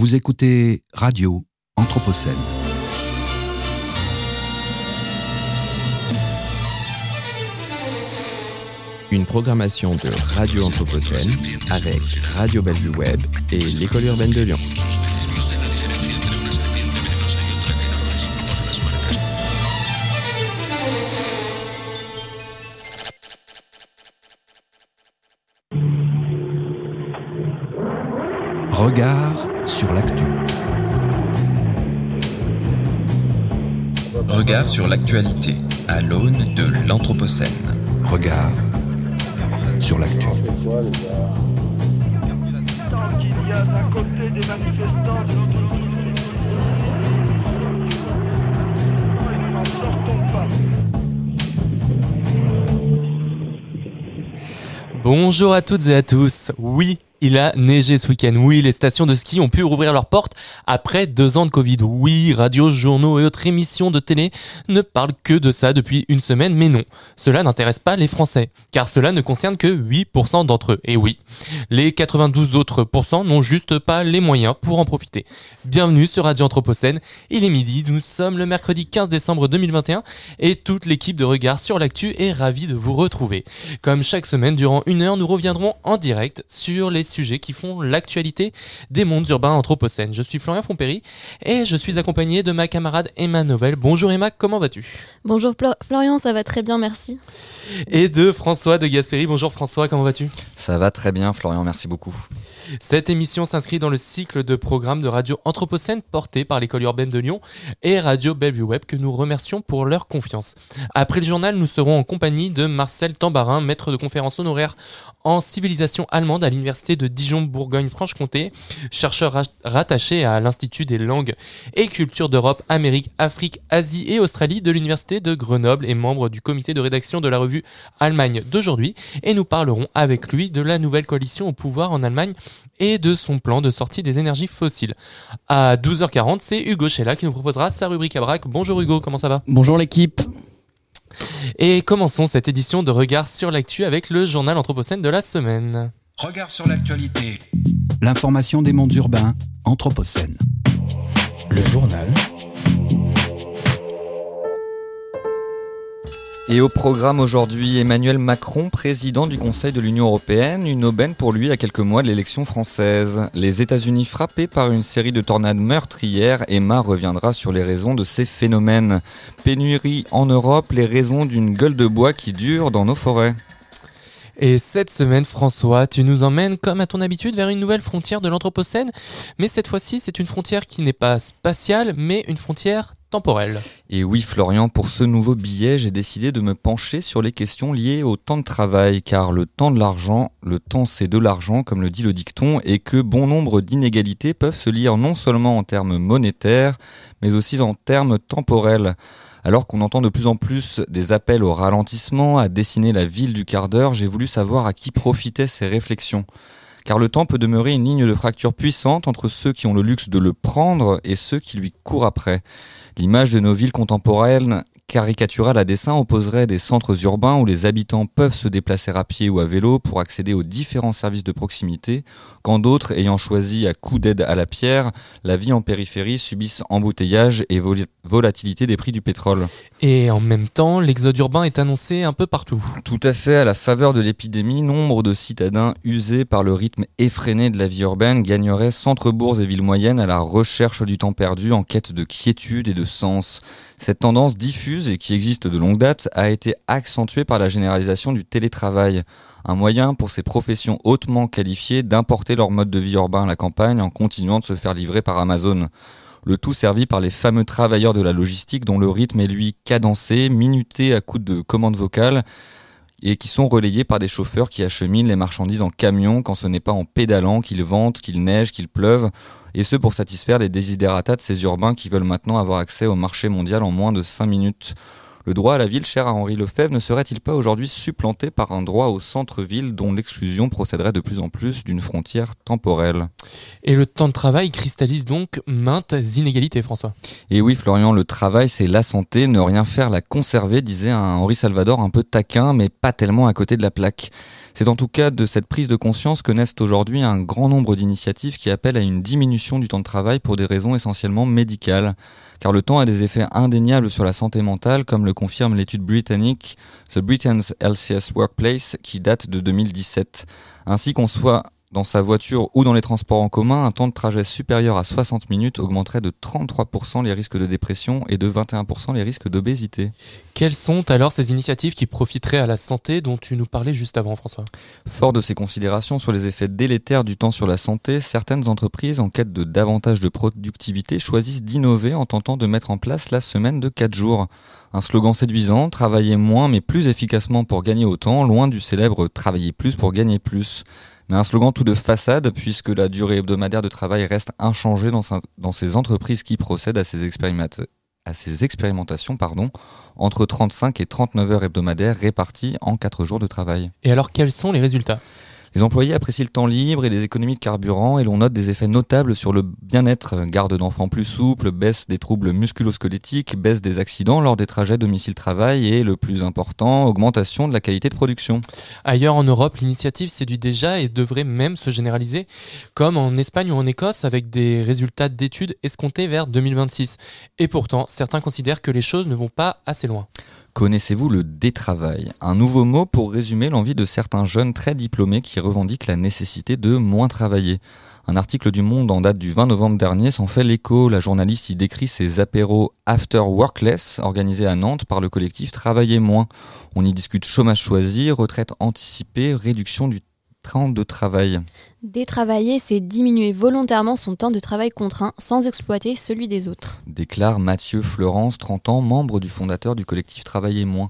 Vous écoutez Radio Anthropocène. Une programmation de Radio Anthropocène avec Radio Bellevue Web et l'École urbaine de Lyon. Regard sur l'actu. Regard sur l'actualité à l'aune de l'Anthropocène. Regard sur l'actu. Bonjour à toutes et à tous. Oui, il a neigé ce week-end. Oui, les stations de ski ont pu rouvrir leurs portes après deux ans de Covid. Oui, radios, journaux et autres émissions de télé ne parlent que de ça depuis une semaine, mais non. Cela n'intéresse pas les Français, car cela ne concerne que 8% d'entre eux. Et oui, les 92 autres pourcents n'ont juste pas les moyens pour en profiter. Bienvenue sur Radio Anthropocène. Il est midi, nous sommes le mercredi 15 décembre 2021 et toute l'équipe de Regard sur l'actu est ravie de vous retrouver. Comme chaque semaine, durant une heure, nous reviendrons en direct sur les sujets qui font l'actualité des mondes urbains anthropocènes. Je suis Florian Fompéry et je suis accompagné de ma camarade Emma Novel. Bonjour Emma, comment vas-tu? Bonjour Flo- Florian, ça va très bien, merci. Et de François de Gasperi. Bonjour François, comment vas-tu? Ça va très bien, Florian, merci beaucoup. Cette émission s'inscrit dans le cycle de programmes de radio Anthropocène porté par l'école urbaine de Lyon et Radio Bellevue Web que nous remercions pour leur confiance. Après le journal, nous serons en compagnie de Marcel Tambarin, maître de conférence honoraire en civilisation allemande à l'université de Dijon-Bourgogne-Franche-Comté, chercheur ra- rattaché à l'Institut des langues et cultures d'Europe, Amérique, Afrique, Asie et Australie de l'université de Grenoble et membre du comité de rédaction de la revue Allemagne d'aujourd'hui. Et nous parlerons avec lui de la nouvelle coalition au pouvoir en Allemagne et de son plan de sortie des énergies fossiles. À 12h40, c'est Hugo Chella qui nous proposera sa rubrique à braque. Bonjour Hugo, comment ça va? Bonjour l'équipe. Et commençons cette édition de Regard sur l'actu avec le journal Anthropocène de la semaine. Regard sur l'actualité. L'information des mondes urbains. Anthropocène. Le journal. Et au programme aujourd'hui, Emmanuel Macron, président du Conseil de l'Union Européenne, une aubaine pour lui à quelques mois de l'élection française. Les États-Unis frappés par une série de tornades meurtrières, Emma reviendra sur les raisons de ces phénomènes. Pénurie en Europe, les raisons d'une gueule de bois qui dure dans nos forêts. Et cette semaine, François, tu nous emmènes, comme à ton habitude, vers une nouvelle frontière de l'Anthropocène. Mais cette fois-ci, c'est une frontière qui n'est pas spatiale, mais une frontière temporelle. Et oui, Florian, pour ce nouveau billet, j'ai décidé de me pencher sur les questions liées au temps de travail, car le temps de l'argent, le temps c'est de l'argent, comme le dit le dicton, et que bon nombre d'inégalités peuvent se lire non seulement en termes monétaires, mais aussi en termes temporels. Alors qu'on entend de plus en plus des appels au ralentissement, à dessiner la ville du quart d'heure, j'ai voulu savoir à qui profitaient ces réflexions. Car le temps peut demeurer une ligne de fracture puissante entre ceux qui ont le luxe de le prendre et ceux qui lui courent après. L'image de nos villes contemporaines caricaturale à dessin opposerait des centres urbains où les habitants peuvent se déplacer à pied ou à vélo pour accéder aux différents services de proximité, quand d'autres, ayant choisi à coup d'aide à la pierre, la vie en périphérie subissent embouteillage et vol- volatilité des prix du pétrole. Et en même temps, l'exode urbain est annoncé un peu partout. Tout à fait, à la faveur de l'épidémie, nombre de citadins usés par le rythme effréné de la vie urbaine gagneraient centres-bourgs et villes moyennes à la recherche du temps perdu en quête de quiétude et de sens. Cette tendance diffuse et qui existe de longue date a été accentuée par la généralisation du télétravail, un moyen pour ces professions hautement qualifiées d'importer leur mode de vie urbain à la campagne en continuant de se faire livrer par Amazon. Le tout servi par les fameux travailleurs de la logistique dont le rythme est lui cadencé, minuté à coups de commandes vocales et qui sont relayés par des chauffeurs qui acheminent les marchandises en camion quand ce n'est pas en pédalant qu'ils ventent, qu'il neige, qu'il pleuve, et ce pour satisfaire les désidératas de ces urbains qui veulent maintenant avoir accès au marché mondial en moins de 5 minutes. Le droit à la ville cher à Henri Lefebvre ne serait-il pas aujourd'hui supplanté par un droit au centre-ville dont l'exclusion procéderait de plus en plus d'une frontière temporelle? Et le temps de travail cristallise donc maintes inégalités, François. Et oui, Florian, le travail, c'est la santé. Ne rien faire, la conserver, disait un Henri Salvador un peu taquin, mais pas tellement à côté de la plaque. C'est en tout cas de cette prise de conscience que naissent aujourd'hui un grand nombre d'initiatives qui appellent à une diminution du temps de travail pour des raisons essentiellement médicales. Car le temps a des effets indéniables sur la santé mentale, comme le confirme l'étude britannique The Britain's LCS Workplace qui date de 2017. Ainsi qu'on soit dans sa voiture ou dans les transports en commun, un temps de trajet supérieur à 60 minutes augmenterait de 33% les risques de dépression et de 21% les risques d'obésité. Quelles sont alors ces initiatives qui profiteraient à la santé dont tu nous parlais juste avant, François? Fort de ces considérations sur les effets délétères du temps sur la santé, certaines entreprises en quête de davantage de productivité choisissent d'innover en tentant de mettre en place la semaine de 4 jours. Un slogan séduisant, travailler moins mais plus efficacement pour gagner autant, loin du célèbre travailler plus pour gagner plus mais un slogan tout de façade puisque la durée hebdomadaire de travail reste inchangée dans, ces entreprises qui procèdent à ces, à ces expérimentations pardon, entre 35 et 39 heures hebdomadaires réparties en 4 jours de travail. Et alors quels sont les résultats? Les employés apprécient le temps libre et les économies de carburant et l'on note des effets notables sur le bien-être, garde d'enfants plus souple, baisse des troubles musculosquelettiques, baisse des accidents lors des trajets domicile-travail et, le plus important, augmentation de la qualité de production. Ailleurs en Europe, l'initiative séduit déjà et devrait même se généraliser, comme en Espagne ou en Écosse avec des résultats d'études escomptés vers 2026. Et pourtant, certains considèrent que les choses ne vont pas assez loin. Connaissez-vous le détravail? Un nouveau mot pour résumer l'envie de certains jeunes très diplômés qui revendiquent la nécessité de moins travailler. Un article du Monde en date du 20 novembre dernier s'en fait l'écho. La journaliste y décrit ses apéros after workless organisés à Nantes par le collectif Travailler moins. On y discute chômage choisi, retraite anticipée, réduction du de travail. Détravailler, c'est diminuer volontairement son temps de travail contraint sans exploiter celui des autres. Déclare Mathieu Florence, 30 ans, membre du fondateur du collectif Travailler moins.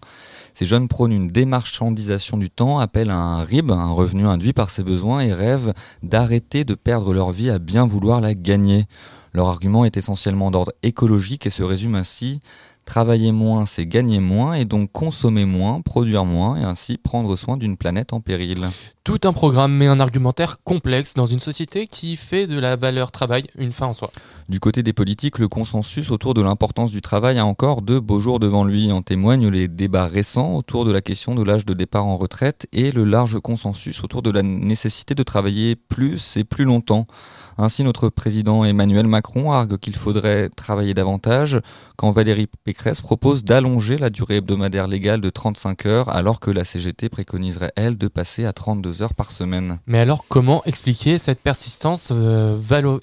Ces jeunes prônent une démarchandisation du temps, appellent à un RIB, un revenu induit par ses besoins, et rêvent d'arrêter de perdre leur vie à bien vouloir la gagner. Leur argument est essentiellement d'ordre écologique et se résume ainsi Travailler moins, c'est gagner moins et donc consommer moins, produire moins et ainsi prendre soin d'une planète en péril. Tout un programme mais un argumentaire complexe dans une société qui fait de la valeur travail une fin en soi. Du côté des politiques, le consensus autour de l'importance du travail a encore de beaux jours devant lui. En témoignent les débats récents autour de la question de l'âge de départ en retraite et le large consensus autour de la nécessité de travailler plus et plus longtemps. Ainsi, notre président Emmanuel Macron argue qu'il faudrait travailler davantage, quand Valérie Pécresse propose d'allonger la durée hebdomadaire légale de 35 heures, alors que la CGT préconiserait, elle, de passer à 32 heures par semaine. Mais alors, comment expliquer cette persistance euh, valo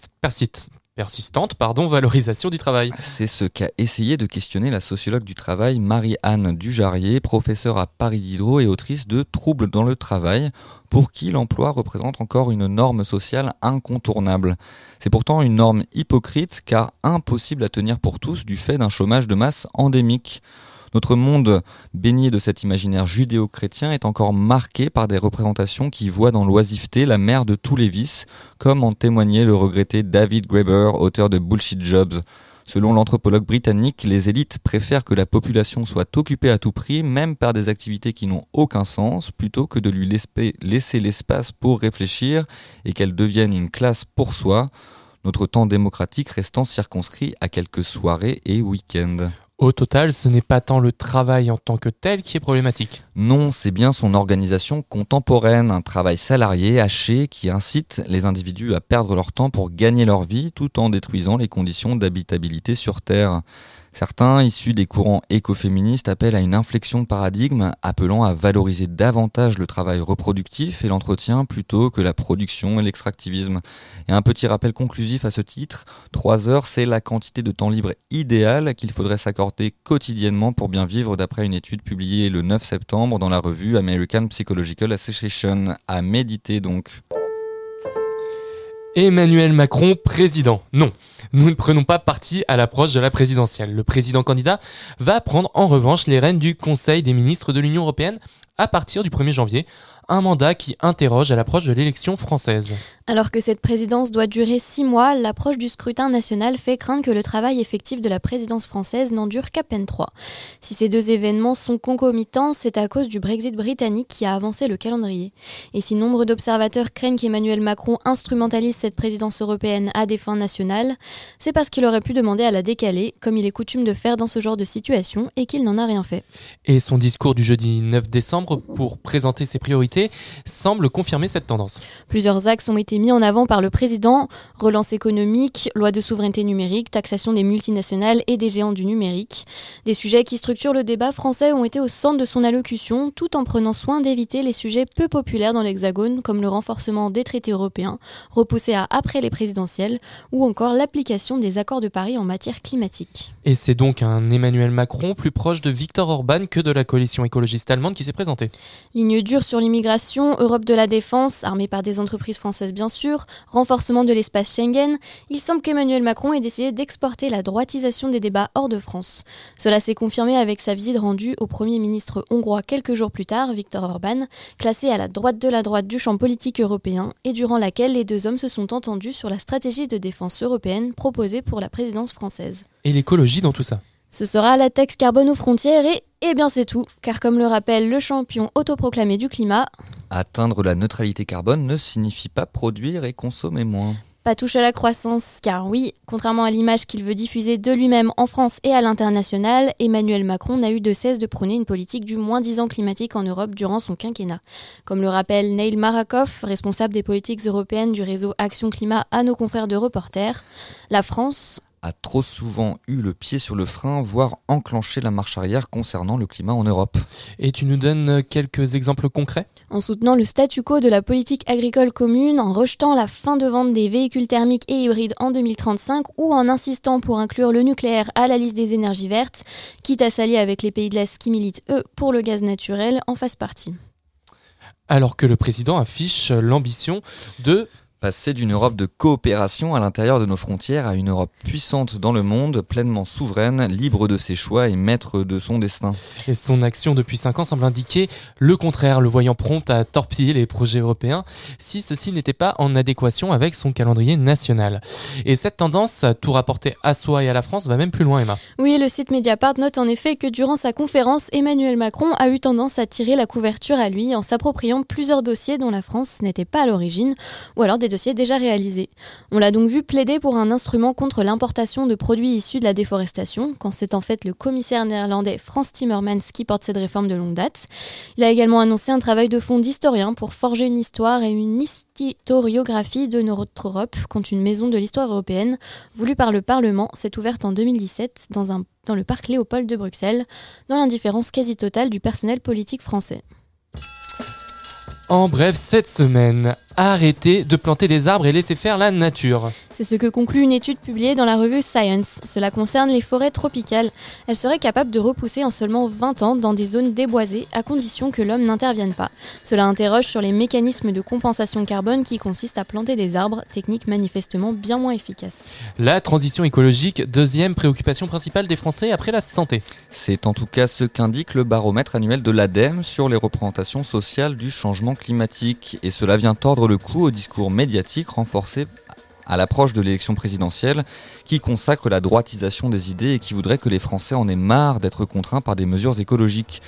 persistante pardon, valorisation du travail. C'est ce qu'a essayé de questionner la sociologue du travail Marie-Anne Dujarrier, professeure à Paris Diderot et autrice de Troubles dans le travail, pour qui l'emploi représente encore une norme sociale incontournable. C'est pourtant une norme hypocrite car impossible à tenir pour tous du fait d'un chômage de masse endémique. Notre monde baigné de cet imaginaire judéo-chrétien est encore marqué par des représentations qui voient dans l'oisiveté la mère de tous les vices, comme en témoignait le regretté David Graeber, auteur de Bullshit Jobs. Selon l'anthropologue britannique, les élites préfèrent que la population soit occupée à tout prix, même par des activités qui n'ont aucun sens, plutôt que de lui laisser l'espace pour réfléchir et qu'elle devienne une classe pour soi, notre temps démocratique restant circonscrit à quelques soirées et week-ends. Au total, ce n'est pas tant le travail en tant que tel qui est problématique. Non, c'est bien son organisation contemporaine, un travail salarié, haché, qui incite les individus à perdre leur temps pour gagner leur vie tout en détruisant les conditions d'habitabilité sur Terre. Certains, issus des courants écoféministes, appellent à une inflexion de paradigme, appelant à valoriser davantage le travail reproductif et l'entretien plutôt que la production et l'extractivisme. Et un petit rappel conclusif à ce titre, 3 heures, c'est la quantité de temps libre idéal qu'il faudrait s'accorder quotidiennement pour bien vivre d'après une étude publiée le 9 septembre dans la revue American Psychological Association. À méditer donc. Emmanuel Macron président. Non, nous ne prenons pas parti à l'approche de la présidentielle. Le président candidat va prendre en revanche les rênes du Conseil des ministres de l'Union européenne à partir du 1er janvier, Un mandat qui interroge à l'approche de l'élection française. Alors que cette présidence doit durer six mois, l'approche du scrutin national fait craindre que le travail effectif de la présidence française n'en dure qu'à peine trois. Si ces deux événements sont concomitants, c'est à cause du Brexit britannique qui a avancé le calendrier. Et si nombre d'observateurs craignent qu'Emmanuel Macron instrumentalise cette présidence européenne à des fins nationales, c'est parce qu'il aurait pu demander à la décaler, comme il est coutume de faire dans ce genre de situation, et qu'il n'en a rien fait. Et son discours du jeudi 9 décembre pour présenter ses priorités semble confirmer cette tendance. Plusieurs axes ont été mis en avant par le président relance économique, loi de souveraineté numérique, taxation des multinationales et des géants du numérique. Des sujets qui structurent le débat français ont été au centre de son allocution, tout en prenant soin d'éviter les sujets peu populaires dans l'Hexagone, comme le renforcement des traités européens, repoussé à après les présidentielles, ou encore l'application des accords de Paris en matière climatique. Et c'est donc un Emmanuel Macron plus proche de Viktor Orban que de la coalition écologiste allemande qui s'est présentée. Ligne dure sur l'immigration, Europe de la défense, armée par des entreprises françaises bien sûr, renforcement de l'espace Schengen, il semble qu'Emmanuel Macron ait décidé d'exporter la droitisation des débats hors de France. Cela s'est confirmé avec sa visite rendue au Premier ministre hongrois quelques jours plus tard, Viktor Orban, classé à la droite de la droite du champ politique européen, et durant laquelle les deux hommes se sont entendus sur la stratégie de défense européenne proposée pour la présidence française. Et l'écologie dans tout ça ce sera la taxe carbone aux frontières et, eh bien c'est tout, car comme le rappelle le champion autoproclamé du climat, Atteindre la neutralité carbone ne signifie pas produire et consommer moins. pas touche à la croissance, car oui, contrairement à l'image qu'il veut diffuser de lui-même en France et à l'international, Emmanuel Macron n'a eu de cesse de prôner une politique du moins 10 ans climatique en Europe durant son quinquennat. Comme le rappelle Neil Marakoff, responsable des politiques européennes du réseau Action Climat à nos confrères de reporters, la France, A trop souvent eu le pied sur le frein, voire enclenché la marche arrière concernant le climat en Europe. Et tu nous donnes quelques exemples concrets? En soutenant le statu quo de la politique agricole commune, en rejetant la fin de vente des véhicules thermiques et hybrides en 2035 ou en insistant pour inclure le nucléaire à la liste des énergies vertes, quitte à s'allier avec les pays de l'Est qui militent, eux, pour le gaz naturel, en fasse partie. Alors que le président affiche l'ambition de Passer d'une Europe de coopération à l'intérieur de nos frontières à une Europe puissante dans le monde, pleinement souveraine, libre de ses choix et maître de son destin. Et son action depuis 5 ans semble indiquer le contraire, le voyant prompt à torpiller les projets européens si ceci n'était pas en adéquation avec son calendrier national. Et cette tendance à tout rapporter à soi et à la France va même plus loin, Emma. Oui, le site Mediapart note en effet que durant sa conférence, Emmanuel Macron a eu tendance à tirer la couverture à lui en s'appropriant plusieurs dossiers dont la France n'était pas à l'origine, ou alors des déjà réalisés. On l'a donc vu plaider pour un instrument contre l'importation de produits issus de la déforestation, quand c'est en fait le commissaire néerlandais Frans Timmermans qui porte cette réforme de longue date. Il a également annoncé un travail de fond d'historien pour forger une histoire et une historiographie de notre Europe contre une maison de l'histoire européenne voulue par le Parlement, s'est ouverte en 2017 dans, un, dans le parc Léopold de Bruxelles, dans l'indifférence quasi totale du personnel politique français. En bref, cette semaine, arrêtez de planter des arbres et laissez faire la nature. C'est ce que conclut une étude publiée dans la revue Science. Cela concerne les forêts tropicales. Elles seraient capables de repousser en seulement 20 ans dans des zones déboisées, à condition que l'homme n'intervienne pas. Cela interroge sur les mécanismes de compensation carbone qui consistent à planter des arbres, technique manifestement bien moins efficace. La transition écologique, deuxième préoccupation principale des Français après la santé. C'est en tout cas ce qu'indique le baromètre annuel de l'ADEME sur les représentations sociales du changement climatique. Et cela vient tordre le cou au discours médiatique renforcé à l'approche de l'élection présidentielle qui consacre la droitisation des idées et qui voudrait que les Français en aient marre d'être contraints par des mesures écologiques.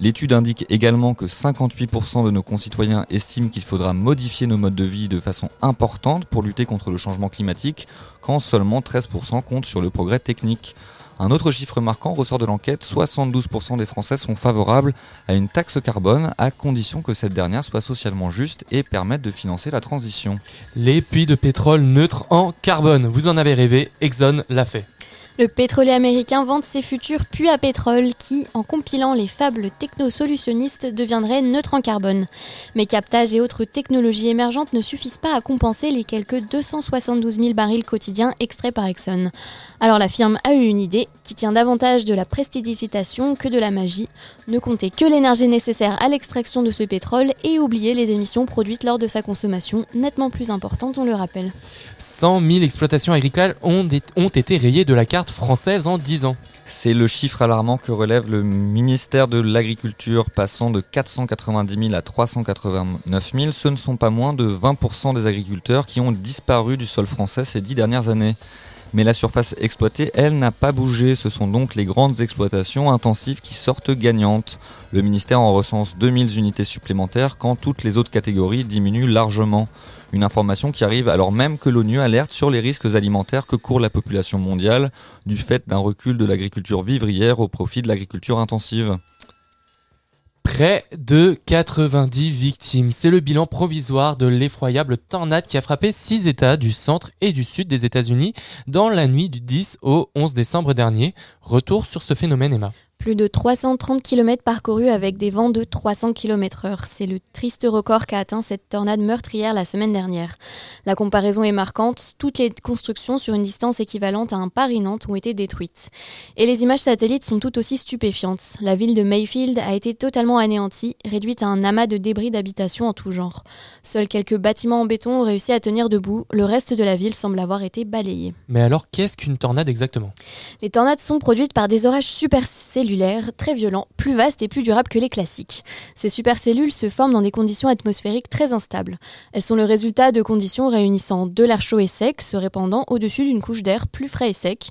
L'étude indique également que 58% de nos concitoyens estiment qu'il faudra modifier nos modes de vie de façon importante pour lutter contre le changement climatique, quand seulement 13% comptent sur le progrès technique. Un autre chiffre marquant ressort de l'enquête, 72% des Français sont favorables à une taxe carbone à condition que cette dernière soit socialement juste et permette de financer la transition. Les puits de pétrole neutres en carbone. Vous en avez rêvé, Exxon l'a fait. Le pétrolier américain vante ses futurs puits à pétrole qui, en compilant les fables technosolutionnistes, deviendraient neutres en carbone. Mais captage et autres technologies émergentes ne suffisent pas à compenser les quelques 272 000 barils quotidiens extraits par Exxon. Alors la firme a eu une idée qui tient davantage de la prestidigitation que de la magie. Ne compter que l'énergie nécessaire à l'extraction de ce pétrole et oublier les émissions produites lors de sa consommation, nettement plus importantes, on le rappelle. 100 000 exploitations agricoles ont été rayées de la carte pertes françaises en 10 ans. C'est le chiffre alarmant que relève le ministère de l'Agriculture, passant de 490 000 à 389 000. Ce ne sont pas moins de 20% des agriculteurs qui ont disparu du sol français ces dix dernières années. Mais la surface exploitée, elle, n'a pas bougé. Ce sont donc les grandes exploitations intensives qui sortent gagnantes. Le ministère en recense 2000 unités supplémentaires quand toutes les autres catégories diminuent largement. Une information qui arrive alors même que l'ONU alerte sur les risques alimentaires que court la population mondiale du fait d'un recul de l'agriculture vivrière au profit de l'agriculture intensive. Près de 90 victimes. C'est le bilan provisoire de l'effroyable tornade qui a frappé six États du centre et du sud des États-Unis dans la nuit du 10 au 11 décembre dernier. Retour sur ce phénomène, Emma. Plus de 330 km parcourus avec des vents de 300 km/h. C'est le triste record qu'a atteint cette tornade meurtrière la semaine dernière. La comparaison est marquante. Toutes les constructions sur une distance équivalente à un Paris-Nantes ont été détruites. Et les images satellites sont tout aussi stupéfiantes. La ville de Mayfield a été totalement anéantie, réduite à un amas de débris d'habitation en tout genre. Seuls quelques bâtiments en béton ont réussi à tenir debout. Le reste de la ville semble avoir été balayé. Mais alors, qu'est-ce qu'une tornade exactement? Les tornades sont produites par des orages supercellulaires très violents, plus vastes et plus durables que les classiques. Ces supercellules se forment dans des conditions atmosphériques très instables. Elles sont le résultat de conditions réunissant de l'air chaud et sec se répandant au-dessus d'une couche d'air plus frais et sec,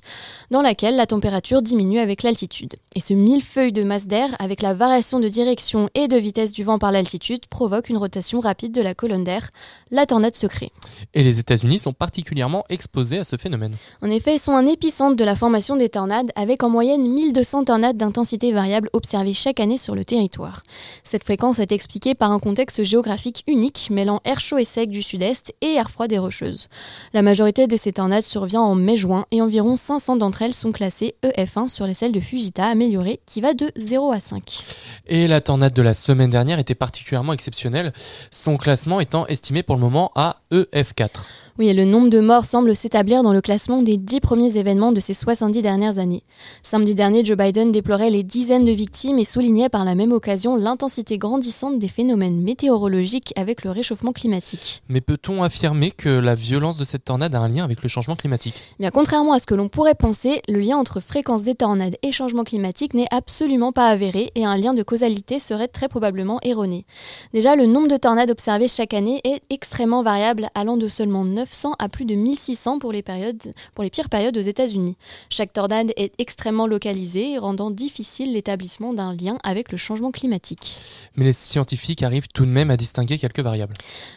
dans laquelle la température diminue avec l'altitude. Et ce millefeuille de masse d'air, avec la variation de direction et de vitesse du vent par l'altitude, provoque une rotation rapide de la colonne d'air. La tornade se crée. Et les États-Unis sont particulièrement exposés à ce phénomène. En effet, ils sont un épicentre de la formation des tornades, avec en moyenne 1200 tornades d'intensité variable observées chaque année sur le territoire. Cette fréquence est expliquée par un contexte géographique unique, mêlant air chaud et sec du sud-est et air froid des rocheuses. La majorité de ces tornades survient en mai-juin et environ 500 d'entre elles sont classées EF1 sur les celles de Fujita améliorées qui va de 0 à 5. Et la tornade de la semaine dernière était particulièrement exceptionnelle, son classement étant estimé pour le moment à EF4. Oui, et le nombre de morts semble s'établir dans le classement des 10 premiers événements de ces 70 dernières années. Samedi dernier, Joe Biden déplorait les dizaines de victimes et soulignait par la même occasion l'intensité grandissante des phénomènes météorologiques avec le réchauffement climatique. Mais peut-on affirmer que la violence de cette tornade a un lien avec le changement climatique? Eh Bien, contrairement à ce que l'on pourrait penser, le lien entre fréquence des tornades et changement climatique n'est absolument pas avéré et un lien de causalité serait très probablement erroné. Déjà, le nombre de tornades observées chaque année est extrêmement variable, allant de seulement 900 à plus de 1600 pour les, périodes, pour les pires périodes aux États-Unis. Chaque tornade est extrêmement localisée, rendant difficile l'établissement d'un lien avec le changement climatique. Mais les scientifiques arrivent tout de même à distinguer quelques variables.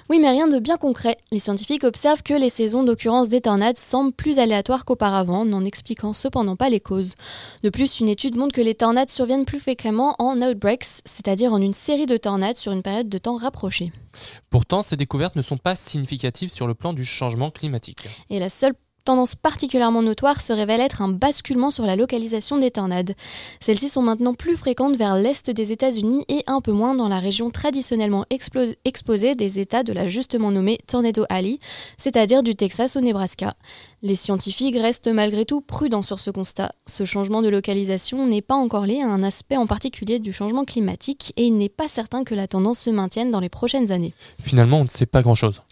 Oui, mais rien de bien concret. Les scientifiques observent que les saisons d'occurrence des tornades semblent plus aléatoires qu'auparavant, n'en expliquant cependant pas les causes. De plus, une étude montre que les tornades surviennent plus fréquemment en outbreaks, c'est-à-dire en une série de tornades sur une période de temps rapprochée. Pourtant, ces découvertes ne sont pas significatives sur le plan du changement climatique. Et la seule tendance particulièrement notoire se révèle être un basculement sur la localisation des tornades. Celles-ci sont maintenant plus fréquentes vers l'est des États-Unis et un peu moins dans la région traditionnellement exposée des États de la justement nommée Tornado Alley, c'est-à-dire du Texas au Nebraska. Les scientifiques restent malgré tout prudents sur ce constat. Ce changement de localisation n'est pas encore lié à un aspect en particulier du changement climatique et il n'est pas certain que la tendance se maintienne dans les prochaines années. Finalement, on ne sait pas grand-chose.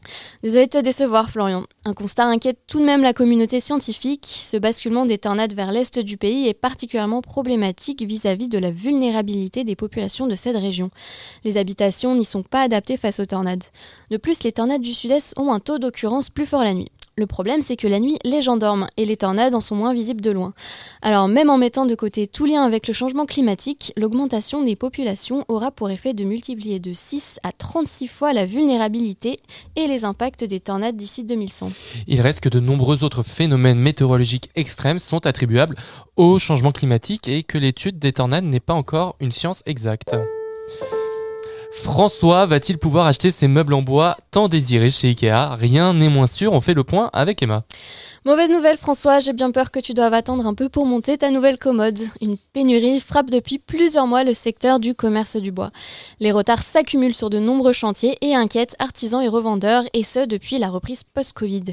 Désolé de te décevoir, Florian. Un constat inquiète tout de même la communauté scientifique. Ce basculement des tornades vers l'est du pays est particulièrement problématique vis-à-vis -vis de la vulnérabilité des populations de cette région. Les habitations n'y sont pas adaptées face aux tornades. De plus, les tornades du sud-est ont un taux d'occurrence plus fort la nuit. Le problème, c'est que la nuit, les gens dorment et les tornades en sont moins visibles de loin. Alors, même en mettant de côté tout lien avec le changement climatique, l'augmentation des populations aura pour effet de multiplier de 6 à 36 fois la vulnérabilité et les impacts des tornades d'ici 2100. Il reste que de nombreux autres phénomènes météorologiques extrêmes sont attribuables au changement climatique et que l'étude des tornades n'est pas encore une science exacte. François va-t-il pouvoir acheter ses meubles en bois tant désirés chez Ikea? Rien n'est moins sûr, on fait le point avec Emma. Mauvaise nouvelle François, j'ai bien peur que tu doives attendre un peu pour monter ta nouvelle commode. Une pénurie frappe depuis plusieurs mois le secteur du commerce du bois. Les retards s'accumulent sur de nombreux chantiers et inquiètent artisans et revendeurs, et ce depuis la reprise post-Covid.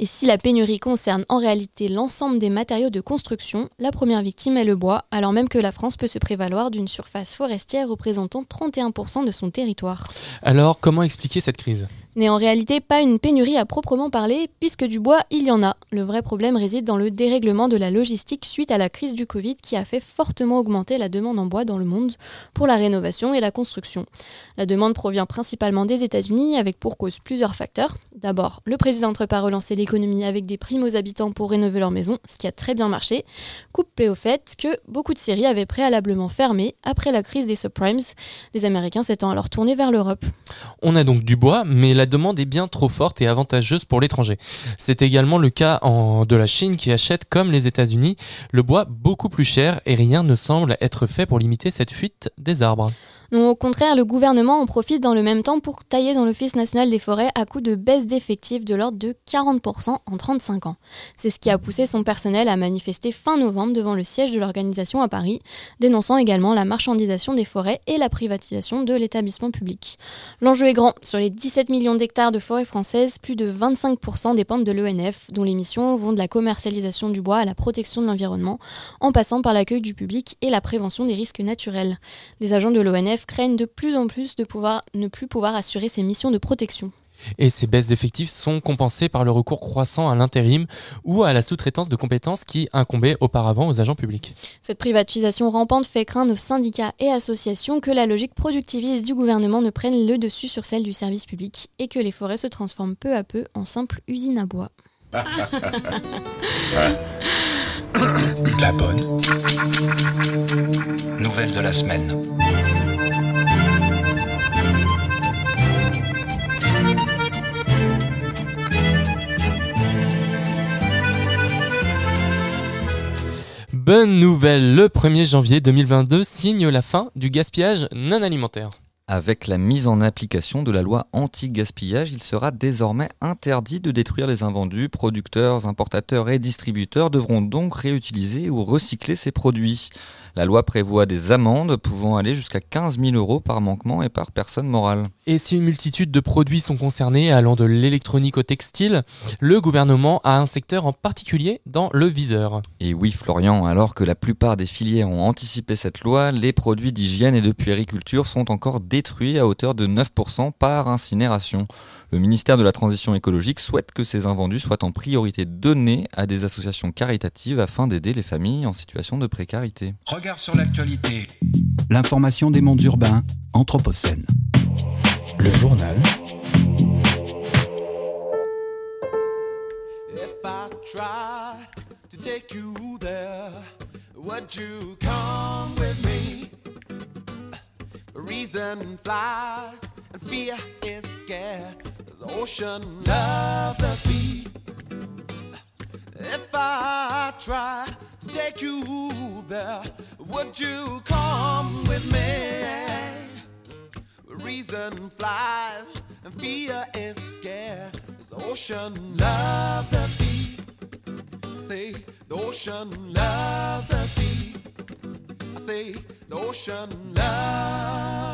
Et si la pénurie concerne en réalité l'ensemble des matériaux de construction, la première victime est le bois, alors même que la France peut se prévaloir d'une surface forestière représentant 31% de son territoire. Alors, comment expliquer cette crise? N'est en réalité pas une pénurie à proprement parler, puisque du bois, il y en a. Le vrai problème réside dans le dérèglement de la logistique suite à la crise du Covid qui a fait fortement augmenter la demande en bois dans le monde pour la rénovation et la construction. La demande provient principalement des États-Unis, avec pour cause plusieurs facteurs. D'abord, le président ne relancer l'économie avec des primes aux habitants pour rénover leur maison, ce qui a très bien marché, couplé au fait que beaucoup de séries avaient préalablement fermé après la crise des subprimes, les Américains s'étant alors tournés vers l'Europe. On a donc du bois, mais demande est bien trop forte et avantageuse pour l'étranger. C'est également le cas de la Chine qui achète, comme les États-Unis, le bois beaucoup plus cher et rien ne semble être fait pour limiter cette fuite des arbres au contraire, le gouvernement en profite dans le même temps pour tailler dans l'Office national des forêts à coup de baisse d'effectifs de l'ordre de 40% en 35 ans. C'est ce qui a poussé son personnel à manifester fin novembre devant le siège de l'organisation à Paris, dénonçant également la marchandisation des forêts et la privatisation de l'établissement public. L'enjeu est grand. Sur les 17 millions d'hectares de forêts françaises, plus de 25% dépendent de l'ENF, dont les missions vont de la commercialisation du bois à la protection de l'environnement, en passant par l'accueil du public et la prévention des risques naturels. Les agents de l'ONF craignent de plus en plus de pouvoir, ne plus pouvoir assurer ces missions de protection. Et ces baisses d'effectifs sont compensées par le recours croissant à l'intérim ou à la sous-traitance de compétences qui incombaient auparavant aux agents publics. Cette privatisation rampante fait craindre aux syndicats et associations que la logique productiviste du gouvernement ne prenne le dessus sur celle du service public et que les forêts se transforment peu à peu en simples usines à bois. La bonne nouvelle de la semaine. Bonne nouvelle, le 1er janvier 2022 signe la fin du gaspillage non alimentaire. Avec la mise en application de la loi anti-gaspillage, il sera désormais interdit de détruire les invendus. Producteurs, importateurs et distributeurs devront donc réutiliser ou recycler ces produits. La loi prévoit des amendes pouvant aller jusqu'à 15 000 euros par manquement et par personne morale. Et si une multitude de produits sont concernés, allant de l'électronique au textile, le gouvernement a un secteur en particulier dans le viseur. Et oui, Florian, alors que la plupart des filières ont anticipé cette loi, les produits d'hygiène et de puériculture sont encore détruits à hauteur de 9% par incinération. Le ministère de la Transition écologique souhaite que ces invendus soient en priorité donnés à des associations caritatives afin d'aider les familles en situation de précarité. Regard sur l'actualité. L'information des mondes urbains, Anthropocène. Le journal. If I try to take you there, would you come with me? Reason flies and fear is scared. the ocean, love the sea. If I try to take you there, would you come with me? Reason flies and fear is scared. The ocean, love the sea. Say the ocean, love the sea. I say the ocean, loves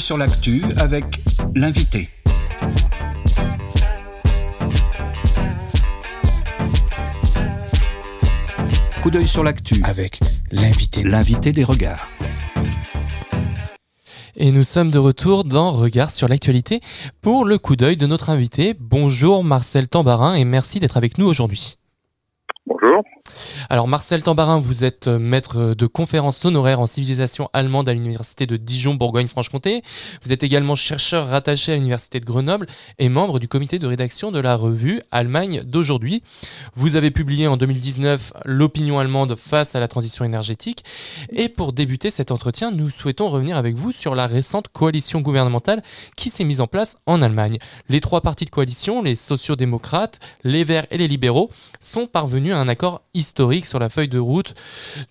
Coup d'œil sur l'actu avec l'invité. Coup d'œil sur l'actu avec l'invité. L'invité des regards. Et nous sommes de retour dans Regard sur l'actualité pour le coup d'œil de notre invité. Bonjour Marcel Tambarin et merci d'être avec nous aujourd'hui. Bonjour. Alors Marcel Tambarin, vous êtes euh, maître de conférences honoraires en civilisation allemande à l'université de Dijon Bourgogne-Franche-Comté. Vous êtes également chercheur rattaché à l'université de Grenoble et membre du comité de rédaction de la revue Allemagne d'aujourd'hui. Vous avez publié en 2019 L'opinion allemande face à la transition énergétique et pour débuter cet entretien, nous souhaitons revenir avec vous sur la récente coalition gouvernementale qui s'est mise en place en Allemagne. Les trois partis de coalition, les sociaux-démocrates, les Verts et les libéraux, sont parvenus à un accord historique sur la feuille de route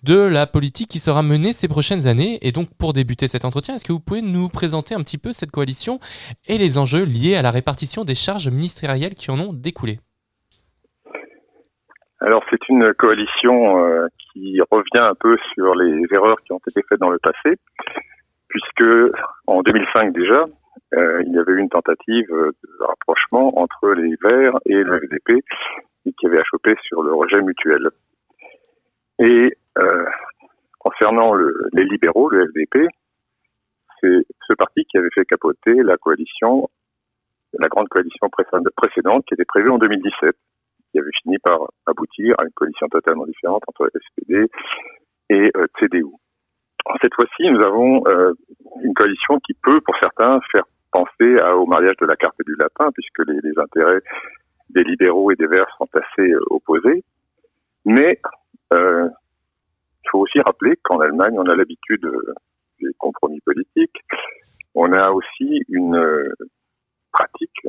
de la politique qui sera menée ces prochaines années. Et donc, pour débuter cet entretien, est-ce que vous pouvez nous présenter un petit peu cette coalition et les enjeux liés à la répartition des charges ministérielles qui en ont découlé? Alors, c'est une coalition euh, qui revient un peu sur les erreurs qui ont été faites dans le passé, puisque en 2005 déjà, euh, il y avait eu une tentative de rapprochement entre les Verts et le FDP qui avait achoppé sur le rejet mutuel. Et euh, concernant le, les libéraux, le FDP, c'est ce parti qui avait fait capoter la coalition, la grande coalition précédente qui était prévue en 2017, qui avait fini par aboutir à une coalition totalement différente entre SPD et euh, CDU. Cette fois-ci, nous avons euh, une coalition qui peut, pour certains, faire penser à, au mariage de la carte et du lapin, puisque les intérêts des libéraux et des verts sont assez euh, opposés. Mais euh, il faut aussi rappeler qu'en Allemagne, on a l'habitude euh, des compromis politiques. On a aussi une pratique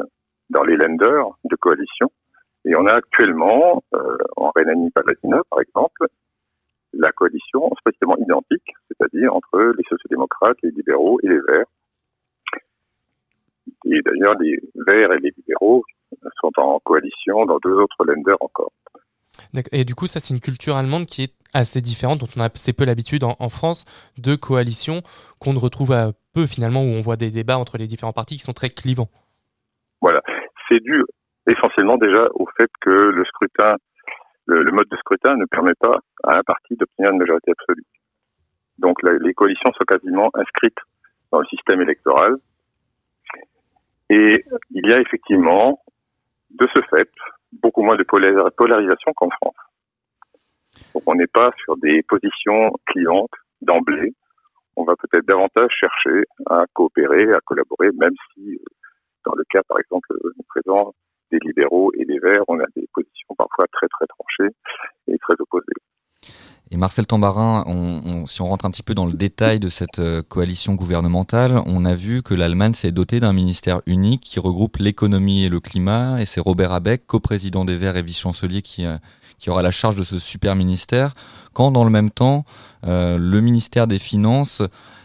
dans les lenders de coalition. Et on a actuellement, en Rhénanie-Palatinat, par exemple, la coalition spécialement identique, c'est-à-dire entre les sociodémocrates, les libéraux et les verts. Et d'ailleurs, les verts et les libéraux sont en coalition dans deux autres lenders encore. Et du coup, ça, c'est une culture allemande qui est assez différente, dont on a assez peu l'habitude en, France, de coalitions qu'on ne retrouve à peu finalement, où on voit des débats entre les différents partis qui sont très clivants. Voilà. C'est dû essentiellement déjà au fait que le scrutin, le, mode de scrutin ne permet pas à un parti d'obtenir une majorité absolue. Donc les coalitions sont quasiment inscrites dans le système électoral. Et il y a effectivement de ce fait, beaucoup moins de polarisation qu'en France. Donc on n'est pas sur des positions clientes d'emblée. On va peut-être davantage chercher à coopérer, à collaborer, même si, euh, dans le cas, par exemple, présent des libéraux et des verts, on a des positions parfois très très tranchées et très opposées. Et Marcel Tambarin, si on rentre un petit peu dans le détail de cette euh, coalition gouvernementale, on a vu que l'Allemagne s'est dotée d'un ministère unique qui regroupe l'économie et le climat, et c'est Robert Abeck, coprésident des Verts et vice-chancelier, qui, euh, qui aura la charge de ce super ministère, quand dans le même temps, euh, le ministère des Finances,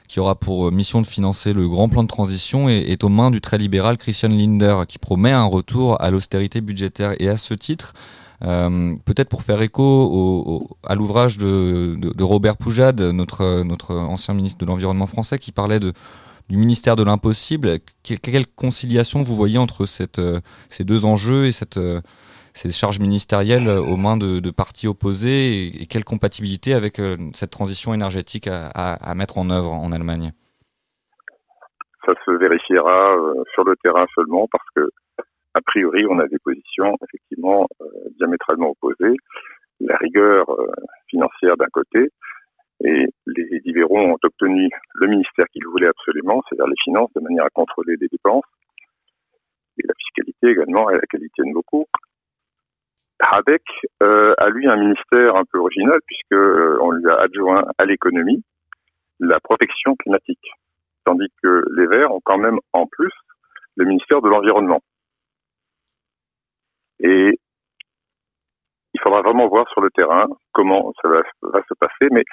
qui aura pour mission de financer le grand plan de transition, est, aux mains du très libéral Christian Linder, qui promet un retour à l'austérité budgétaire. Et à ce titre, euh, peut-être pour faire écho à l'ouvrage de, Robert Poujade, notre, ancien ministre de l'Environnement français, qui parlait du ministère de l'impossible. Quelle, conciliation vous voyez entre euh, ces deux enjeux et euh, ces charges ministérielles aux mains de, partis opposés et, quelle compatibilité avec cette transition énergétique à, mettre en œuvre en Allemagne? Ça se vérifiera sur le terrain seulement parce que a priori, on a des positions effectivement euh, diamétralement opposées. La rigueur euh, financière d'un côté, et les libéraux ont obtenu le ministère qu'ils voulaient absolument, c'est-à-dire les finances, de manière à contrôler les dépenses, et la fiscalité également, et la qualité de beaucoup. Habeck euh, a lui un ministère un peu original puisque euh, lui a adjoint à l'économie la protection climatique, tandis que les Verts ont quand même en plus le ministère de l'environnement. Et il faudra vraiment voir sur le terrain comment ça va, va, se passer. Mais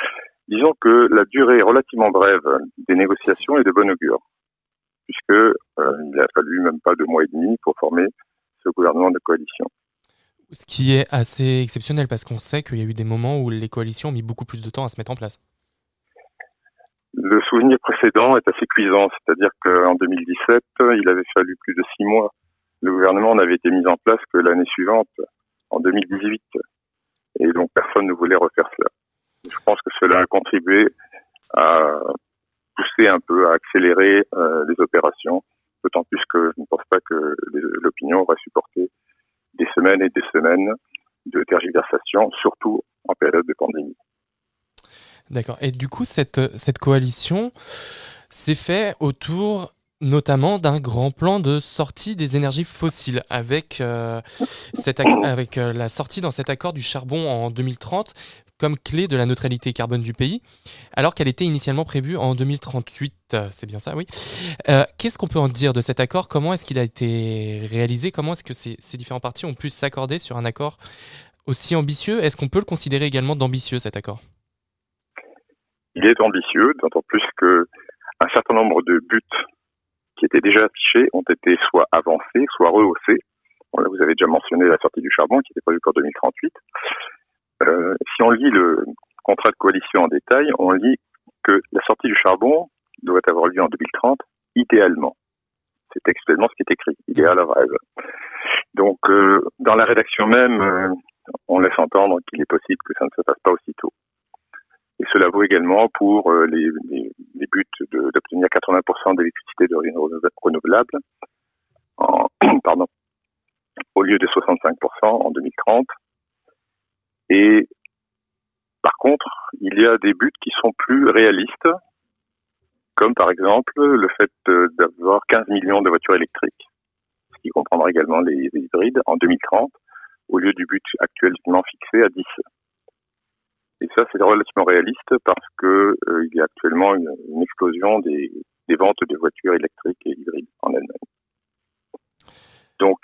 disons que la durée relativement brève des négociations est de bon augure, puisque euh, il a fallu même pas deux mois et demi pour former ce gouvernement de coalition. Ce qui est assez exceptionnel parce qu'on sait qu'il y a eu des moments où les coalitions ont mis beaucoup plus de temps à se mettre en place. Le souvenir précédent est assez cuisant, c'est-à-dire qu'en 2017, il avait fallu plus de six mois. Le gouvernement n'avait été mis en place que l'année suivante, en 2018. Et donc personne ne voulait refaire cela. Je pense que cela a contribué à pousser un peu, à accélérer euh, les opérations, d'autant plus que je ne pense pas que l'opinion aurait supporté des semaines et des semaines de tergiversation, surtout en période de pandémie. D'accord. Et du coup, cette, cette coalition s'est faite autour notamment d'un grand plan de sortie des énergies fossiles avec, euh, avec euh, la sortie dans cet accord du charbon en 2030 comme clé de la neutralité carbone du pays, alors qu'elle était initialement prévue en 2038. Euh, c'est bien ça, oui. Qu'est-ce qu'on peut en dire de cet accord? Comment est-ce qu'il a été réalisé? Comment est-ce que ces, ces différents partis ont pu s'accorder sur un accord aussi ambitieux? Est-ce qu'on peut le considérer également d'ambitieux, cet accord? Il est ambitieux, d'autant plus que un certain nombre de buts qui étaient déjà affichés ont été soit avancés, soit rehaussés. vous avez déjà mentionné la sortie du charbon qui était prévue pour 2038. Euh, si on lit le contrat de coalition en détail, on lit que la sortie du charbon doit avoir lieu en 2030, idéalement. C'est textuellement ce qui est écrit, idéal à rêve. Donc, euh, dans la rédaction même, euh, on laisse entendre qu'il est possible que ça ne se passe pas aussitôt. Et cela vaut également pour euh, les, buts d'obtenir 80% d'électricité d'origine renouvelable au lieu de 65% en 2030. Et par contre, il y a des buts qui sont plus réalistes, comme par exemple le fait d'avoir 15 millions de voitures électriques, ce qui comprendra également les, les hybrides en 2030, au lieu du but actuellement fixé à 10. Et ça, c'est relativement réaliste parce que euh, il y a actuellement une, explosion des, ventes de voitures électriques et hybrides en Allemagne. Donc,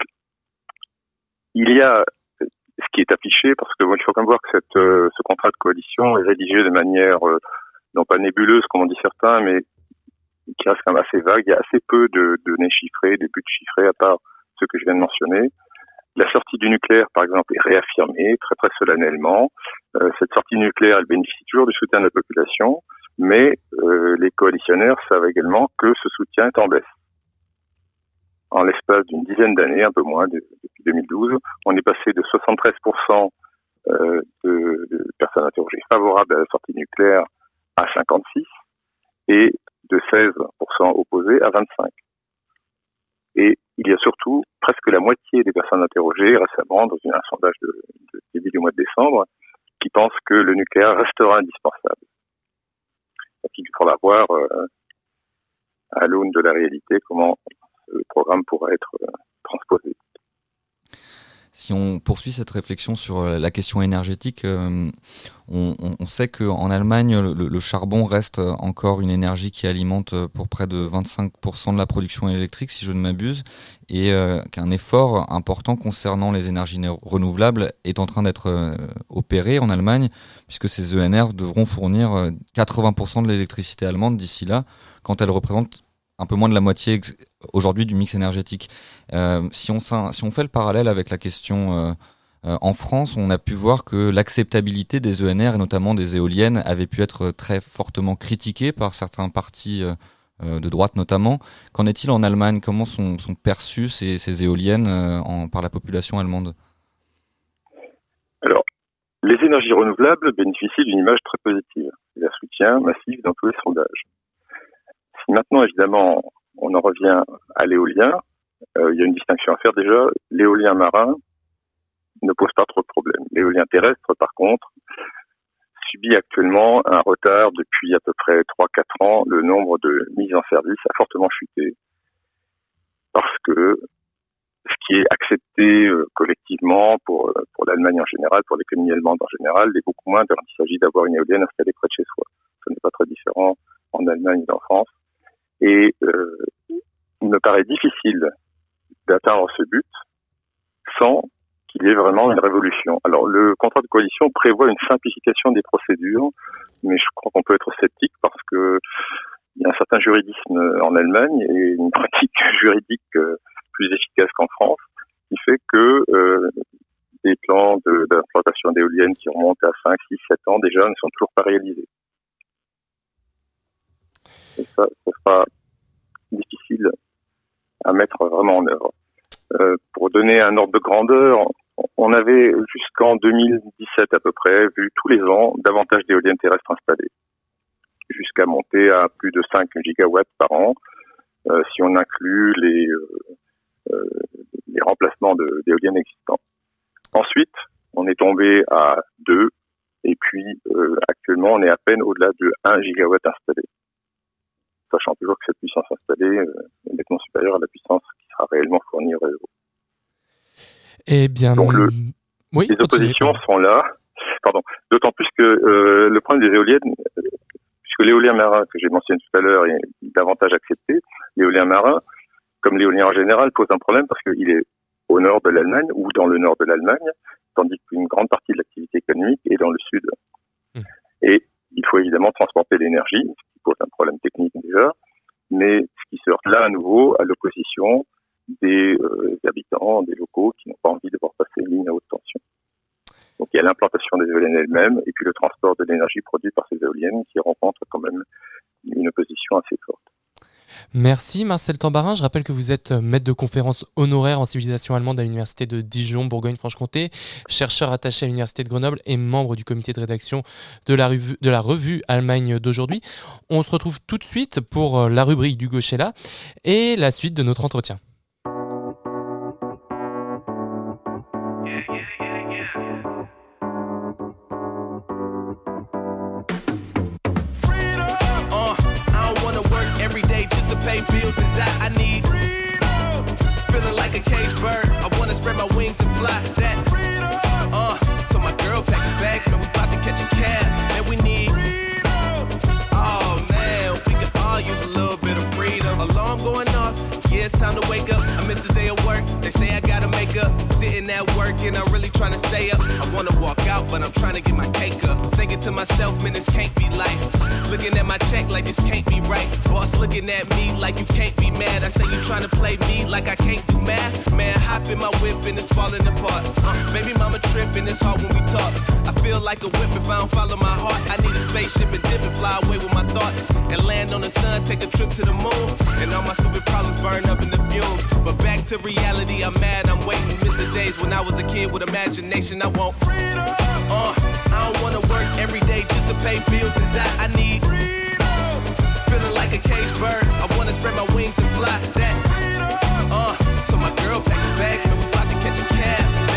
il y a ce qui est affiché, parce que il faut quand même voir que euh, ce contrat de coalition est rédigé de manière euh, non pas nébuleuse comme on dit certains, mais qui reste quand même assez vague. Il y a assez peu de, de données chiffrées, de buts chiffrés, à part ceux que je viens de mentionner. La sortie du nucléaire, par exemple, est réaffirmée très très solennellement. Euh, cette sortie nucléaire, elle bénéficie toujours du soutien de la population, mais euh, les coalitionnaires savent également que ce soutien est en baisse. En l'espace d'une dizaine d'années, un peu moins depuis 2012, on est passé de 73% euh, de, de personnes interrogées favorables à la sortie nucléaire à 56 et de 16% opposées à 25. Et il y a surtout presque la moitié des personnes interrogées récemment dans un sondage de, début du mois de décembre qui pensent que le nucléaire restera indispensable. il faudra voir euh, à l'aune de la réalité comment le programme pourra être euh, transposé. Si on poursuit cette réflexion sur euh, la question énergétique, euh, on, sait qu'en Allemagne, le, charbon reste encore une énergie qui alimente euh, pour près de 25% de la production électrique, si je ne m'abuse, et qu'un effort important concernant les énergies renouvelables est en train d'être opéré en Allemagne, puisque ces ENR devront fournir 80% de l'électricité allemande d'ici là, quand elle représente un peu moins de la moitié aujourd'hui du mix énergétique. Euh, si, on, fait le parallèle avec la question euh, euh, en France, on a pu voir que l'acceptabilité des ENR et notamment des éoliennes avait pu être très fortement critiquée par certains partis de droite notamment. Qu'en est-il en Allemagne? Comment sont, perçues ces, éoliennes en, par la population allemande? Alors, les énergies renouvelables bénéficient d'une image très positive et d'un soutien massif dans tous les sondages. Maintenant, évidemment, on en revient à l'éolien, euh, il y a une distinction à faire déjà. L'éolien marin ne pose pas trop de problèmes. L'éolien terrestre, par contre, subit actuellement un retard depuis à peu près 3-4 ans. Le nombre de mises en service a fortement chuté parce que ce qui est accepté euh, collectivement pour, euh, pour l'Allemagne en général, pour l'économie allemande en général, est beaucoup moins quand il s'agit d'avoir une éolienne installée près de chez soi. Ce n'est pas très différent en Allemagne et en France. Et euh, il me paraît difficile d'atteindre ce but sans qu'il y ait vraiment une révolution. Alors le contrat de coalition prévoit une simplification des procédures, mais je crois qu'on peut être sceptique parce que il y a un certain juridisme en Allemagne et une pratique juridique euh, plus efficace qu'en France, qui fait que euh, des plans d'implantation d'éoliennes qui remontent à 5, 6, 7 ans déjà ne sont toujours pas réalisés. Et ça, ça sera difficile à mettre vraiment en œuvre. Euh, pour donner un ordre de grandeur, on avait jusqu'en 2017 à peu près vu tous les ans davantage d'éoliennes terrestres installées, jusqu'à monter à plus de 5 gigawatts par an, euh, si on inclut les, euh, les remplacements d'éoliennes existantes. Ensuite, on est tombé à 2, et puis actuellement on est à peine au-delà de 1 gigawatt installé, sachant toujours que cette puissance installée euh, est nettement supérieure à la puissance qui sera réellement fournie au réseau. Eh bien, Donc, le- oui, les continuez. oppositions sont là. Pardon. D'autant plus que euh, le problème des éoliennes, euh, puisque l'éolien marin que j'ai mentionné tout à l'heure est davantage accepté, l'éolien marin, comme l'éolien en général, pose un problème parce qu'il est au nord de l'Allemagne ou dans le nord de l'Allemagne, tandis qu'une grande partie de l'activité économique est dans le sud. Hmm. Et il faut évidemment transporter l'énergie, ce qui pose un problème technique déjà, mais ce qui se heurte là à nouveau à l'opposition des euh, habitants, des locaux qui n'ont pas envie de voir passer une ligne à haute tension. Donc il y a l'implantation des éoliennes elles-mêmes et puis le transport de l'énergie produite par ces éoliennes qui rencontrent quand même une opposition assez forte. Merci Marcel Tambarin. Je rappelle que vous êtes euh, maître de conférence honoraire en civilisation allemande à l'université de Dijon, Bourgogne-Franche-Comté, chercheur attaché à l'université de Grenoble et membre du comité de rédaction de la revue, Allemagne d'aujourd'hui. On se retrouve tout de suite pour euh, la rubrique du Gauchella et la suite de notre entretien. Just to pay bills and die. I at work and I'm really trying to stay up. I wanna walk out, but I'm trying to get my cake up. Thinking to myself, man, this can't be life. Looking at my check like this can't be right. Boss looking at me like you can't be mad. I say you trying to play me like I can't do math. Man, hop in my whip and it's falling apart. Uh, baby mama tripping, it's hard when we talk. I feel like a whip if I don't follow my heart. I need a spaceship and dip and fly away with my thoughts. And land on the sun, take a trip to the moon. And all my stupid problems burn up in the fumes. But back to reality, I'm mad, I'm waiting. Miss the days when I was a kid with imagination. I want freedom. Uh, I don't wanna work every day just to pay bills and die. I need freedom. Feeling like a caged bird. I wanna spread my wings and fly. That freedom. Uh, to my girl packing bags, man, we about to catch a cab.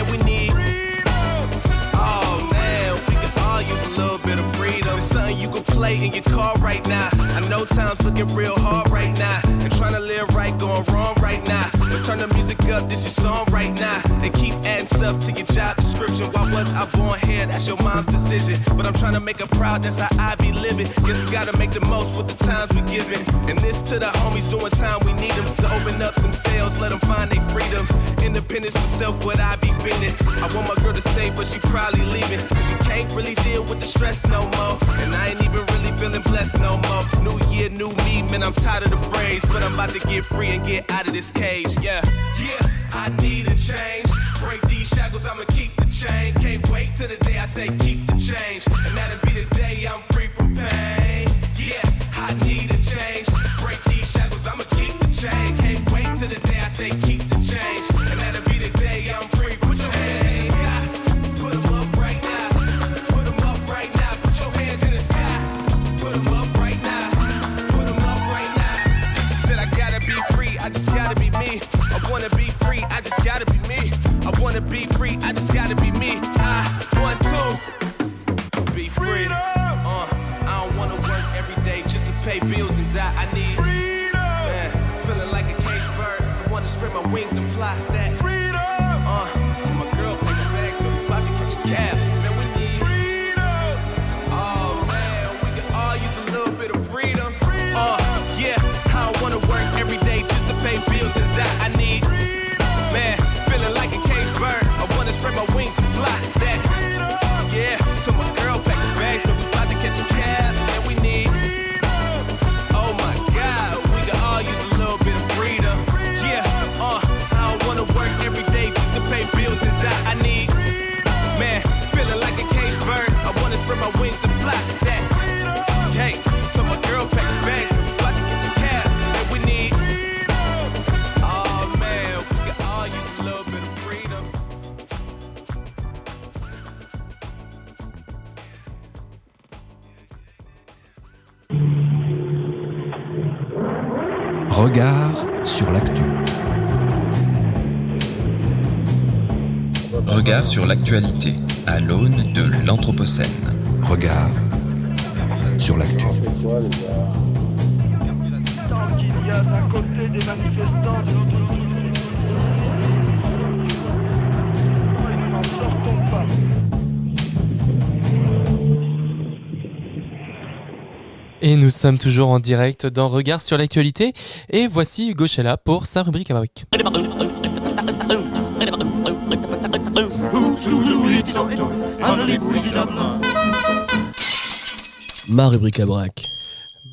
In your car right now. I know time's looking real hard right now. And trying to live right, going wrong right now. But turn the music up, this your song right now. They keep adding stuff to your job description. Why was I born here? That's your mom's decision. But I'm trying to make her proud, that's how I be living. Guess we gotta make the most with the times we given. And this to the homies doing time we need them to open up themselves, let them find their freedom. Independence for self, what I be feeling. I want my girl to stay, but she probably leaving. Cause you can't really deal with the stress no more. And I ain't even really feeling blessed no more. New year, new me, man, I'm tired of the phrase. But I'm about to get free and get out of this cage, yeah. Yeah, I need a change. Break these shackles, I'ma keep the chain. Can't wait till the day I say keep the change. And that'll be the day I'm free from pain. Yeah, I need a change. Break these shackles, I'ma keep the chain. Can't wait till the day I say keep wanna be free, I just gotta be me. I want to be free. Uh, I don't wanna work every day just to pay bills and die. I need freedom. Man, feeling like a caged bird. I wanna spread my wings Regard sur l'actu. Regard sur l'actualité à l'aune de l'Anthropocène. Regard sur l'actu. Tant qu'il y a d'un côté des manifestants, de l'autre Et nous sommes toujours en direct dans Regard sur l'actualité. Et voici Hugo Chella pour sa rubrique à brique. Ma rubrique à braque.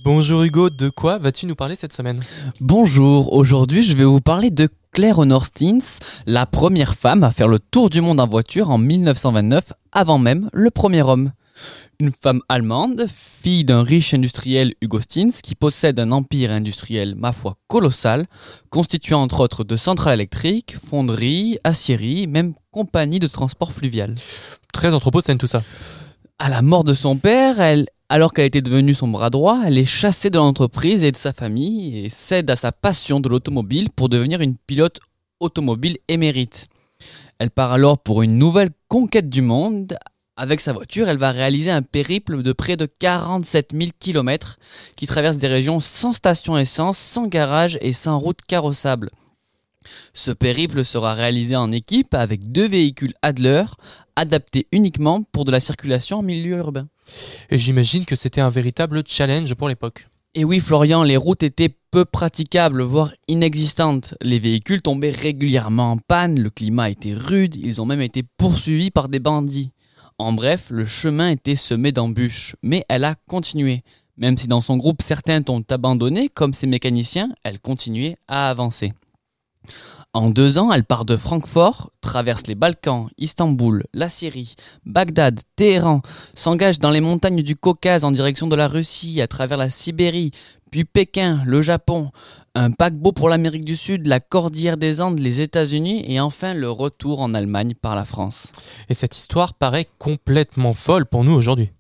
Bonjour Hugo, de quoi vas-tu nous parler cette semaine? Bonjour, aujourd'hui je vais vous parler de Claire Honor Steens, la première femme à faire le tour du monde en voiture en 1929, avant même le premier homme. Une femme allemande, fille d'un riche industriel Hugo Steens, qui possède un empire industriel, ma foi, colossal, constituant entre autres de centrales électriques, fonderies, aciéries, même compagnie de transport fluvial. Très anthropocène tout ça. À la mort de son père, elle, alors qu'elle était devenue son bras droit, elle est chassée de l'entreprise et de sa famille et cède à sa passion de l'automobile pour devenir une pilote automobile émérite. Elle part alors pour une nouvelle conquête du monde. Avec sa voiture, elle va réaliser un périple de près de 47 000 km qui traverse des régions sans station essence, sans garage et sans route carrossable. Ce périple sera réalisé en équipe avec deux véhicules Adler, adaptés uniquement pour de la circulation en milieu urbain. Et j'imagine que c'était un véritable challenge pour l'époque. Et oui, Florian, les routes étaient peu praticables, voire inexistantes. Les véhicules tombaient régulièrement en panne, le climat était rude, ils ont même été poursuivis par des bandits. En bref, le chemin était semé d'embûches, mais elle a continué. Même si dans son groupe certains ont abandonné, comme ses mécaniciens, elle continuait à avancer. En deux ans, elle part de Francfort, traverse les Balkans, Istanbul, la Syrie, Bagdad, Téhéran, s'engage dans les montagnes du Caucase en direction de la Russie, à travers la Sibérie, puis Pékin, le Japon, un paquebot pour l'Amérique du Sud, la Cordillère des Andes, les États-Unis et enfin le retour en Allemagne par la France. Et cette histoire paraît complètement folle pour nous aujourd'hui.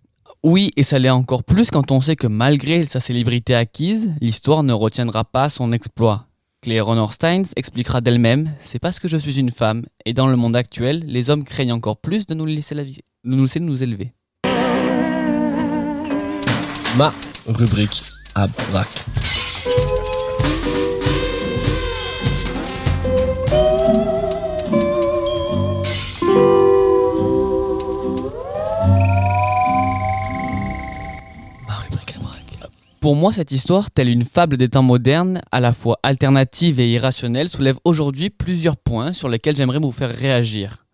Oui, et ça l'est encore plus quand on sait que malgré sa célébrité acquise, l'histoire ne retiendra pas son exploit. Claire Honor Steins expliquera d'elle-même C'est parce que je suis une femme, et dans le monde actuel, les hommes craignent encore plus de nous laisser, la vie, de nous, laisser nous élever. Ma rubrique à braque. Pour moi, cette histoire, telle une fable des temps modernes, à la fois alternative et irrationnelle, soulève aujourd'hui plusieurs points sur lesquels j'aimerais vous faire réagir.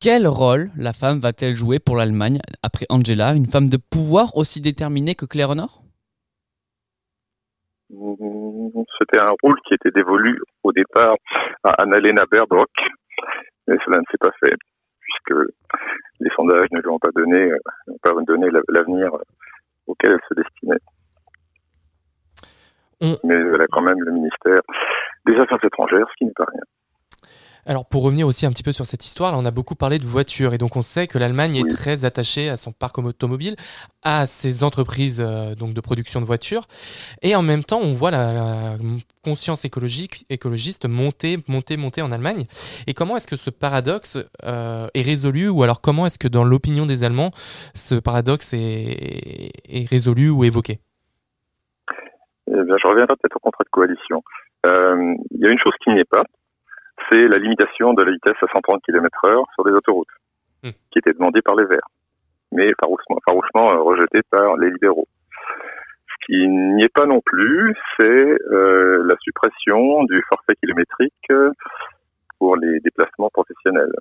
Quel rôle la femme va-t-elle jouer pour l'Allemagne après Angela, une femme de pouvoir aussi déterminée que Claire Honor? C'était un rôle qui était dévolu au départ à Annalena Baerbock, mais cela ne s'est pas fait, puisque les sondages ne lui ont pas donné, euh, pas donné l'avenir auquel elle se destinait. Mais elle a quand même le ministère des Affaires étrangères, ce qui n'est pas rien. Alors pour revenir aussi un petit peu sur cette histoire, là, on a beaucoup parlé de voitures et donc on sait que l'Allemagne est très attachée à son parc automobile, à ses entreprises euh, donc de production de voitures et en même temps on voit la conscience écologique écologiste monter monter monter en Allemagne. Et comment est-ce que ce paradoxe euh, est résolu ou alors comment est-ce que dans l'opinion des Allemands ce paradoxe est, est résolu ou évoqué? Eh bien, je reviendrai peut-être au contrat de coalition. Euh, Il y a une chose qui n'y est pas, c'est la limitation de la vitesse à 130 km heure sur les autoroutes, Hmm. qui était demandée par les Verts, mais farouchement, farouchement euh, rejetée par les libéraux. Ce qui n'y est pas non plus, c'est euh, la suppression du forfait kilométrique euh, pour les déplacements professionnels,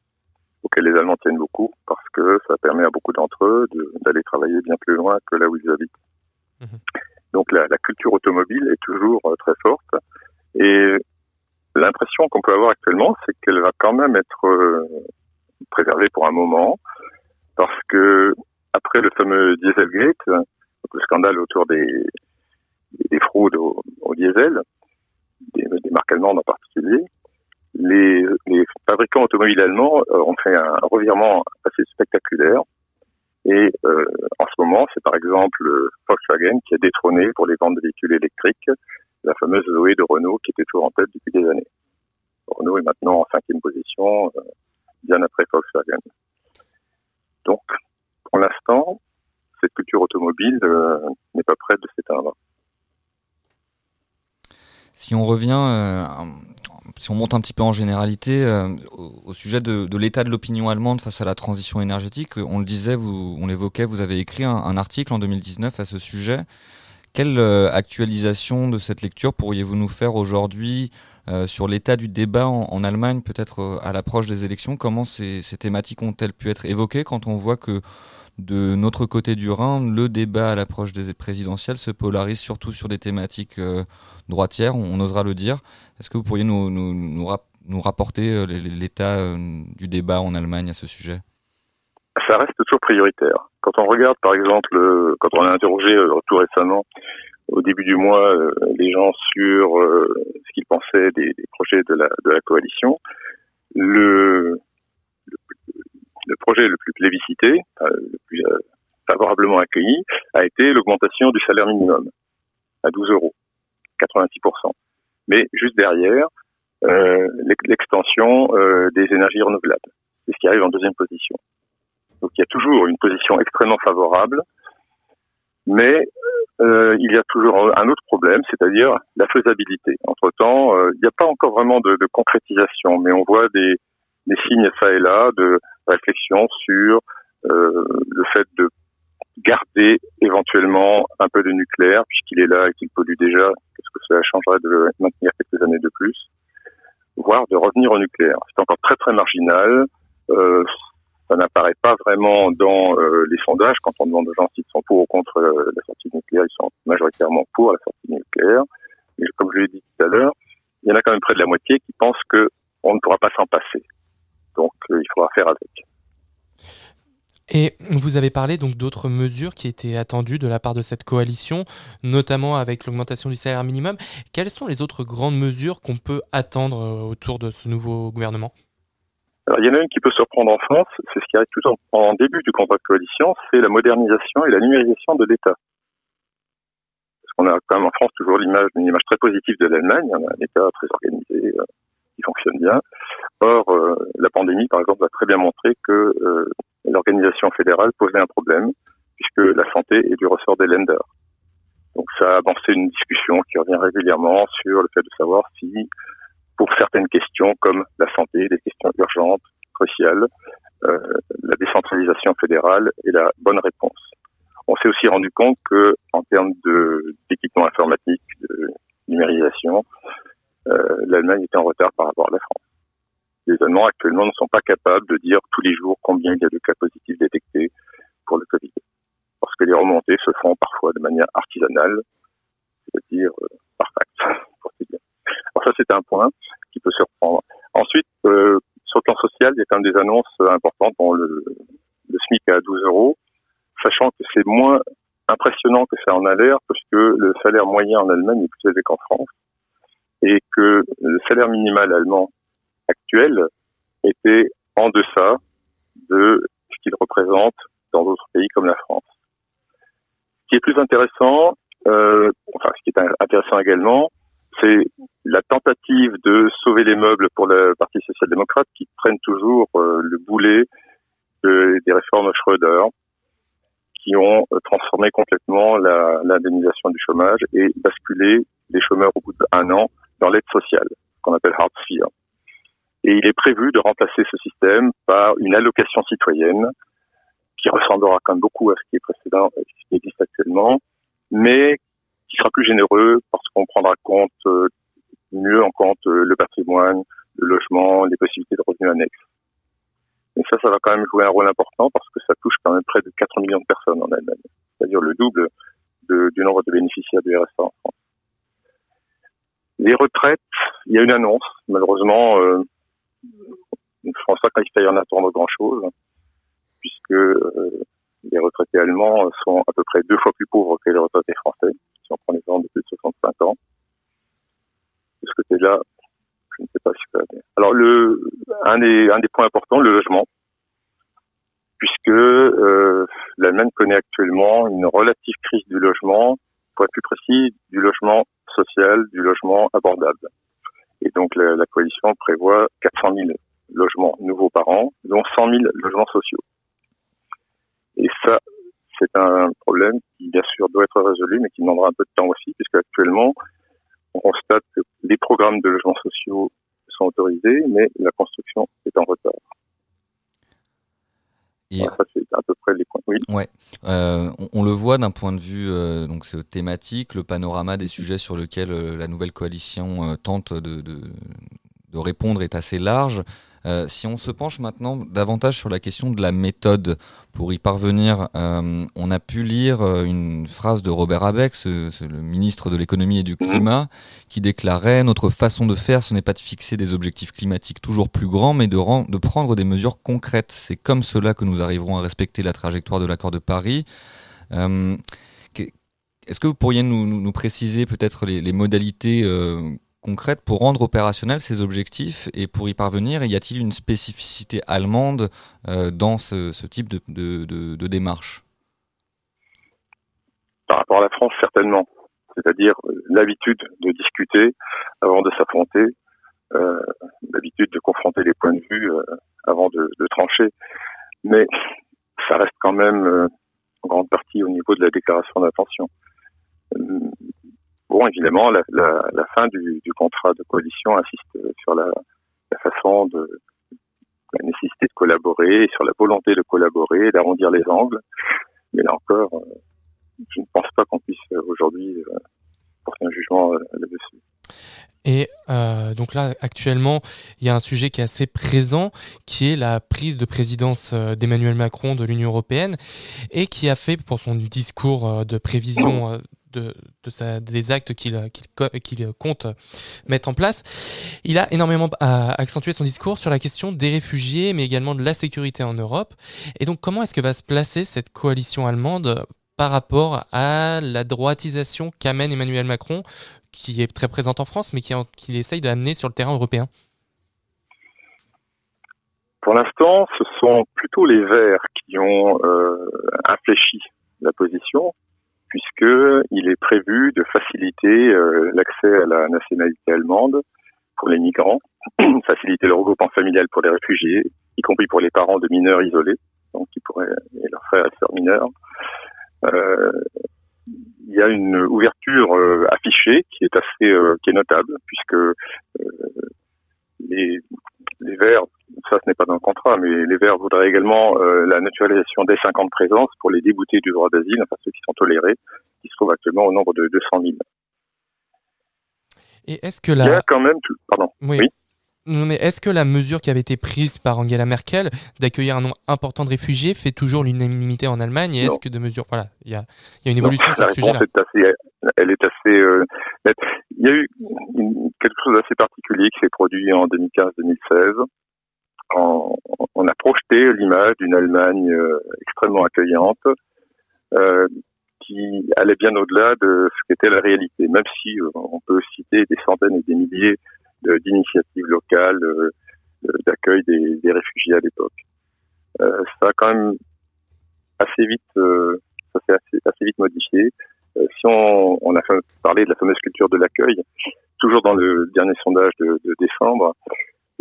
auxquels les Allemands tiennent beaucoup, parce que ça permet à beaucoup d'entre eux de- d'aller travailler bien plus loin que là où ils habitent. Donc la, la culture automobile est toujours très forte et l'impression qu'on peut avoir actuellement, c'est qu'elle va quand même être euh, préservée pour un moment parce que après le fameux Dieselgate, le scandale autour des, des fraudes au, diesel, des, marques allemandes en particulier, les, fabricants automobiles allemands euh, ont fait un revirement assez spectaculaire. Et euh, en ce moment, c'est par exemple Volkswagen qui a détrôné pour les ventes de véhicules électriques la fameuse Zoé de Renault qui était toujours en tête depuis des années. Renault est maintenant en cinquième position, euh, bien après Volkswagen. Donc, pour l'instant, cette culture automobile euh, n'est pas prête de s'éteindre. Si on revient, euh, si on monte un petit peu en généralité au, sujet de, l'état de l'opinion allemande face à la transition énergétique, on le disait, on l'évoquait, vous avez écrit un, article en 2019 à ce sujet. Quelle euh, actualisation de cette lecture pourriez-vous nous faire aujourd'hui euh, sur l'état du débat en, Allemagne, peut-être euh, à l'approche des élections? Comment ces, thématiques ont-elles pu être évoquées quand on voit que de notre côté du Rhin, le débat à l'approche des présidentielles se polarise surtout sur des thématiques droitières, on, osera le dire. Est-ce que vous pourriez nous, nous, nous, rap nous rapporter l'état du débat en Allemagne à ce sujet? Ça reste toujours prioritaire. Quand on regarde, par exemple, euh, quand on a interrogé tout récemment, au début du mois, les gens sur ce qu'ils pensaient des, des, projets de la, de la coalition, le, le, le projet le plus plébiscité, le plus favorablement accueilli, a été l'augmentation du salaire minimum à 12 euros, 86%. Mais juste derrière, euh, l'extension euh, des énergies renouvelables. C'est ce qui arrive en deuxième position. Donc il y a toujours une position extrêmement favorable, mais euh, il y a toujours un autre problème, c'est-à-dire la faisabilité. Entre-temps, euh, il n'y a pas encore vraiment de, de, concrétisation, mais on voit des, des signes ça et là de réflexion sur euh, le fait de garder éventuellement un peu de nucléaire puisqu'il est là et qu'il pollue déjà. Qu'est-ce que cela changerait de maintenir quelques années de plus? Voire de revenir au nucléaire. C'est encore très très marginal. Euh, ça n'apparaît pas vraiment dans euh, les sondages. Quand on demande aux gens s'ils sont pour ou contre euh, la sortie nucléaire, ils sont majoritairement pour la sortie nucléaire. Mais comme je l'ai dit tout à l'heure, il y en a quand même près de la moitié qui pensent que on ne pourra pas s'en passer. Donc il faudra faire avec. Et vous avez parlé donc d'autres mesures qui étaient attendues de la part de cette coalition, notamment avec l'augmentation du salaire minimum. Quelles sont les autres grandes mesures qu'on peut attendre autour de ce nouveau gouvernement? Il y en a une qui peut surprendre en France, c'est ce qui arrive tout en, début du contrat de coalition, c'est la modernisation et la numérisation de l'État. Parce qu'on a quand même en France toujours l'image, une image très positive de l'Allemagne, on a un État très organisé, euh, qui fonctionne bien. Or, euh, la pandémie, par exemple, a très bien montré que euh, l'organisation fédérale posait un problème, puisque la santé est du ressort des lenders. Donc ça a avancé une discussion qui revient régulièrement sur le fait de savoir si, pour certaines questions comme la santé, des questions urgentes, cruciales, euh, la décentralisation fédérale est la bonne réponse. On s'est aussi rendu compte que, en termes d'équipement informatique, de numérisation, euh, l'Allemagne était en retard par rapport à la France les Allemands actuellement ne sont pas capables de dire tous les jours combien il y a de cas positifs détectés pour le Covid. Parce que les remontées se font parfois de manière artisanale, c'est-à-dire euh, par fax, Alors ça, c'est un point qui peut surprendre. Ensuite, euh, sur le plan social, il y a quand même des annonces importantes dont le, le SMIC à 12 euros, sachant que c'est moins impressionnant que ça en a l'air, parce le salaire moyen en Allemagne est plus élevé qu'en France, et que le salaire minimal allemand actuel était en deçà de ce qu'il représente dans d'autres pays comme la France. Ce qui est plus intéressant, euh, enfin ce qui est intéressant également, c'est la tentative de sauver les meubles pour le Parti social-démocrate qui prennent toujours euh, le boulet de, des réformes Schröder qui ont euh, transformé complètement l'indemnisation du chômage et basculé les chômeurs au bout d'un an dans l'aide sociale, qu'on appelle IV. Et il est prévu de remplacer ce système par une allocation citoyenne qui ressemblera quand même beaucoup à ce qui est précédent, ce qui existe actuellement, mais qui sera plus généreux parce qu'on prendra compte euh, mieux en compte euh, le patrimoine, le logement, les possibilités de revenus annexes. Et ça, ça va quand même jouer un rôle important parce que ça touche quand même près de 4 millions de personnes en Allemagne, c'est-à-dire le double de, du nombre de bénéficiaires du RSA en France. Les retraites, il y a une annonce, malheureusement, euh, je pense pas qu'il faille en attendre grand-chose, puisque euh, les retraités allemands sont à peu près deux fois plus pauvres que les retraités français, si on prend les gens de plus de 65 ans. De ce côté-là, je ne sais pas si ça va. Alors, le, un, des, un des points importants, le logement, puisque euh, l'Allemagne connaît actuellement une relative crise du logement, pour être plus précis, du logement social du logement abordable. Et donc la, la coalition prévoit 400 000 logements nouveaux par an, dont 100 000 logements sociaux. Et ça, c'est un problème qui, bien sûr, doit être résolu, mais qui demandera un peu de temps aussi, puisque actuellement, on constate que les programmes de logements sociaux sont autorisés, mais la construction est en retard. Et- ça, c'est à peu près les points. Oui. Ouais, Euh, on, on le voit d'un point de vue euh, donc thématique, le panorama des sujets sur lesquels euh, la nouvelle coalition tente de, de, de répondre est assez large. Euh, si on se penche maintenant davantage sur la question de la méthode pour y parvenir, euh, on a pu lire euh, une phrase de Robert Abeck, ce- ce- le ministre de l'économie et du climat, qui déclarait notre façon de faire, ce n'est pas de fixer des objectifs climatiques toujours plus grands, mais de, ren- de prendre des mesures concrètes. C'est comme cela que nous arriverons à respecter la trajectoire de l'accord de Paris. Euh, Est-ce que vous pourriez nous, nous- nous préciser peut-être les, les modalités euh, concrètes pour rendre opérationnels ces objectifs et pour y parvenir Y a-t-il une spécificité allemande euh, dans ce, type de, démarche? Par rapport à la France, certainement. C'est-à-dire euh, l'habitude de discuter avant de s'affronter, euh, l'habitude de confronter les points de vue avant de, de trancher. Mais ça reste quand même en grande partie au niveau de la déclaration d'intention. Bon, évidemment, la, la, la fin du, du contrat de coalition insiste sur la, la façon de la nécessité de collaborer, sur la volonté de collaborer, d'arrondir les angles. Mais là encore, euh, je ne pense pas qu'on puisse aujourd'hui euh, porter un jugement euh, là-dessus. Et euh, donc là, actuellement, il y a un sujet qui est assez présent, qui est la prise de présidence d'Emmanuel Macron de l'Union européenne, et qui a fait pour son discours de prévision de, des actes qu'il qu'il co- qu'il compte mettre en place, il a énormément euh, accentué son discours sur la question des réfugiés, mais également de la sécurité en Europe. Et donc, comment est-ce que va se placer cette coalition allemande par rapport à la droitisation qu'amène Emmanuel Macron qui est très présente en France, mais qui qu'il essaye d'amener sur le terrain européen? Pour l'instant, ce sont plutôt les Verts qui ont euh, infléchi la position, puisque il est prévu de faciliter euh, l'accès à la nationalité allemande pour les migrants, faciliter le regroupement familial pour les réfugiés, y compris pour les parents de mineurs isolés, donc qui pourraient et leurs frères et sœurs mineurs. Euh, il y a une ouverture euh, affichée qui est assez qui est notable, puisque les, les Verts, ça ce n'est pas dans le contrat, mais les Verts voudraient également euh, la naturalisation des 50 présences pour les déboutés du droit d'asile, enfin ceux qui sont tolérés, qui se trouvent actuellement au nombre de 200 000. Et est-ce que Il y a la... quand même tout, pardon. Oui. Mais est-ce que la mesure qui avait été prise par Angela Merkel d'accueillir un nombre important de réfugiés fait toujours l'unanimité en Allemagne Et Non. est-ce que de mesures... Voilà, il y a, il y a une Non, évolution sur la ce sujet-là. réponse est assez, elle est assez euh, nette. Il y a eu une- quelque chose d'assez particulier qui s'est produit en 2015-2016. En- on a projeté l'image d'une Allemagne euh, extrêmement accueillante, euh, qui allait bien au-delà de ce qu'était la réalité. Même si on peut citer des centaines et des milliers d'initiatives locales euh, de- d'accueil des, des réfugiés à l'époque. Euh, ça a quand même assez vite, euh, ça s'est assez, vite modifié. Euh, si on, on a parlé de la fameuse culture de l'accueil, toujours dans le dernier sondage de, de décembre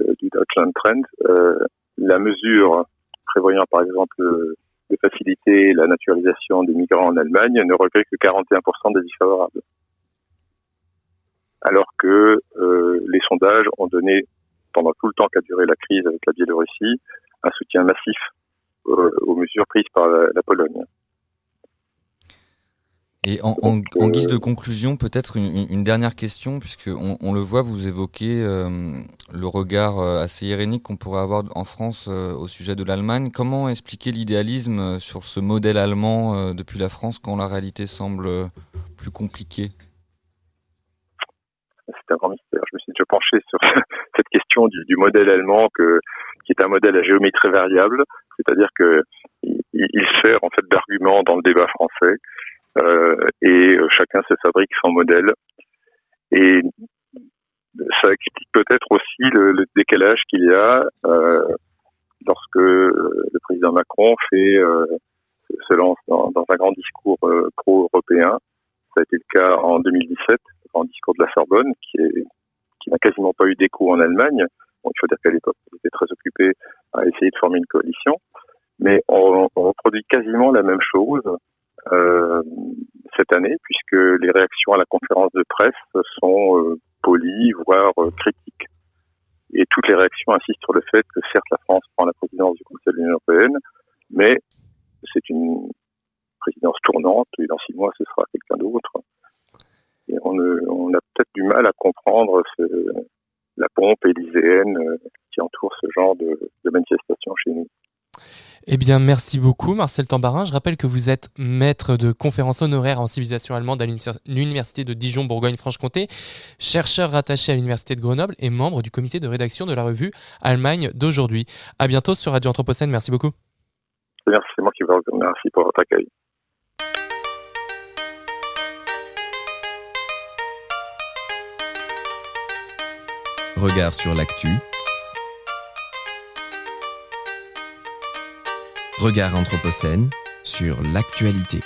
euh, du Deutschland Trend, euh, la mesure prévoyant par exemple euh, de faciliter la naturalisation des migrants en Allemagne ne recueille que 41% des défavorables. Alors que euh, les sondages ont donné, pendant tout le temps qu'a duré la crise avec la Biélorussie, un soutien massif euh, aux mesures prises par la, la Pologne. Et en, en- en guise de conclusion, peut-être une, une dernière question, puisque on, on le voit, vous évoquez euh, le regard euh, assez irénique qu'on pourrait avoir en France euh, au sujet de l'Allemagne. Comment expliquer l'idéalisme euh, sur ce modèle allemand euh, depuis la France quand la réalité semble euh, plus compliquée? C'est un grand mystère. Je me suis déjà penché sur cette question du, modèle allemand qui est un modèle à géométrie variable, c'est-à-dire que il, sert en fait d'argument dans le débat français euh, et euh, chacun se fabrique son modèle. Et ça explique peut-être aussi le, décalage qu'il y a euh, lorsque le président Macron fait se lance dans, un grand discours pro-européen. Ça a été le cas en 2017 grand discours de la Sorbonne, qui n'a quasiment pas eu d'écho en Allemagne. Il faut dire qu'à l'époque, ils étaient très occupés à essayer de former une coalition, mais on, on reproduit quasiment la même chose euh, cette année, puisque les réactions à la conférence de presse sont euh, polies, voire euh, critiques. Et toutes les réactions insistent sur le fait que certes la France prend la présidence du Conseil de l'Union européenne, mais c'est une présidence tournante et dans six mois ce sera quelqu'un d'autre. Et on, ne- on a peut-être du mal à comprendre ce, la pompe élyséenne euh, qui entoure ce genre de, de manifestation chez nous. Eh bien, merci beaucoup, Marcel Tambarin. Je rappelle que vous êtes maître de conférences honoraires en civilisation allemande à l'univers- l'Université de Dijon, Bourgogne-Franche-Comté, chercheur rattaché à l'Université de Grenoble et membre du comité de rédaction de la revue Allemagne d'aujourd'hui. À bientôt sur Radio Anthropocène. Merci beaucoup. Merci, c'est moi qui vous remercie pour votre accueil. Regard sur l'actu. Regard Anthropocène sur l'actualité.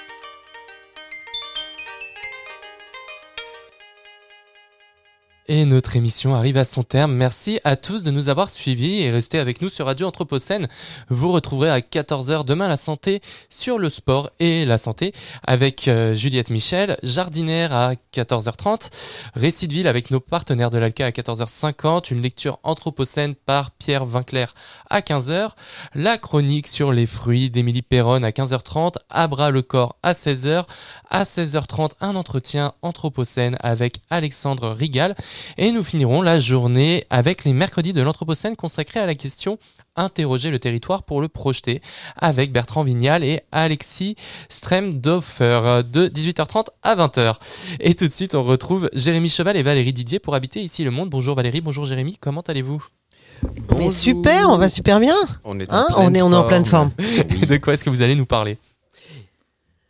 Et notre émission arrive à son terme. Merci à tous de nous avoir suivis et restez avec nous sur Radio Anthropocène. Vous retrouverez à 14h demain la santé sur le sport et la santé avec euh, Juliette Michel, Jardinaire à 14h30, Récit de ville avec nos partenaires de l'ALCA à 14h50, une lecture Anthropocène par Pierre Vinclair à 15h, la chronique sur les fruits d'Émilie Perron à 15h30, Abra le corps à 16h, à 16h30 un entretien Anthropocène avec Alexandre Rigal et nous finirons la journée avec les mercredis de l'Anthropocène consacrés à la question Interroger le territoire pour le projeter avec Bertrand Vignal et Alexis Stremdoffer de 18h30 à 20h. Et tout de suite, on retrouve Jérémy Cheval et Valérie Didier pour habiter ici le monde. Bonjour Valérie, bonjour Jérémy, comment allez-vous? Mais super, on va super bien. On est en Hein, pleine on est, on est en pleine forme. Et de quoi est-ce que vous allez nous parler?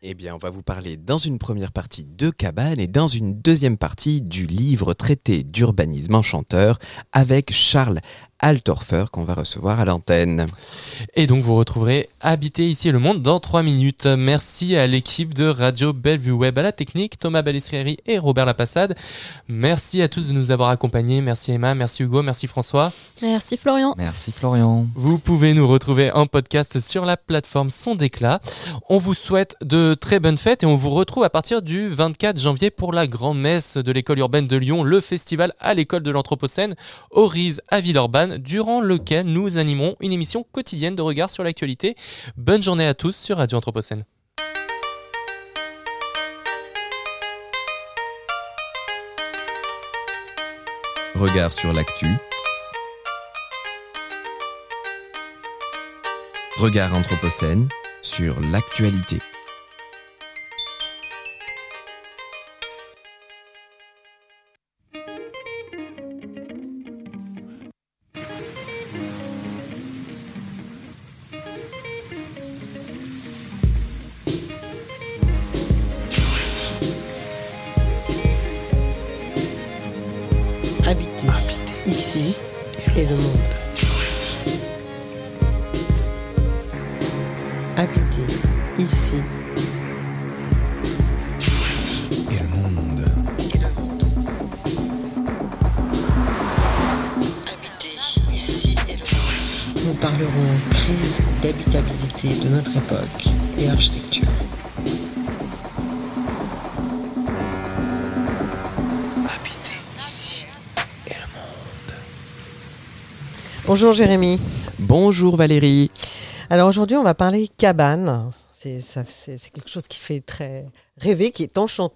Eh bien, on va vous parler dans une première partie de cabane et dans une deuxième partie du livre traité d'urbanisme enchanteur avec Charles Altorfer qu'on va recevoir à l'antenne. Et donc vous retrouverez Habiter ici le monde dans 3 minutes. Merci à l'équipe de Radio Bellevue Web à la technique, Thomas Balestrieri et Robert Lapassade. Merci à tous de nous avoir accompagnés. Merci Emma, merci Hugo, merci François. Merci Florian. Merci Florian. Vous pouvez nous retrouver en podcast sur la plateforme Son d'éclat. On vous souhaite de très bonnes fêtes et on vous retrouve à partir du 24 janvier pour la grande messe de l'école urbaine de Lyon, le festival à l'école de l'Anthropocène, Orize à Villeurbanne, durant lequel nous animerons une émission quotidienne de regard sur l'actualité. Bonne journée à tous sur Radio Anthropocène. Regard sur l'actu. Regard Anthropocène sur l'actualité. Bonjour Jérémy. Bonjour Valérie. Alors aujourd'hui on va parler cabane. C'est quelque chose qui fait très rêver, qui est enchanteur.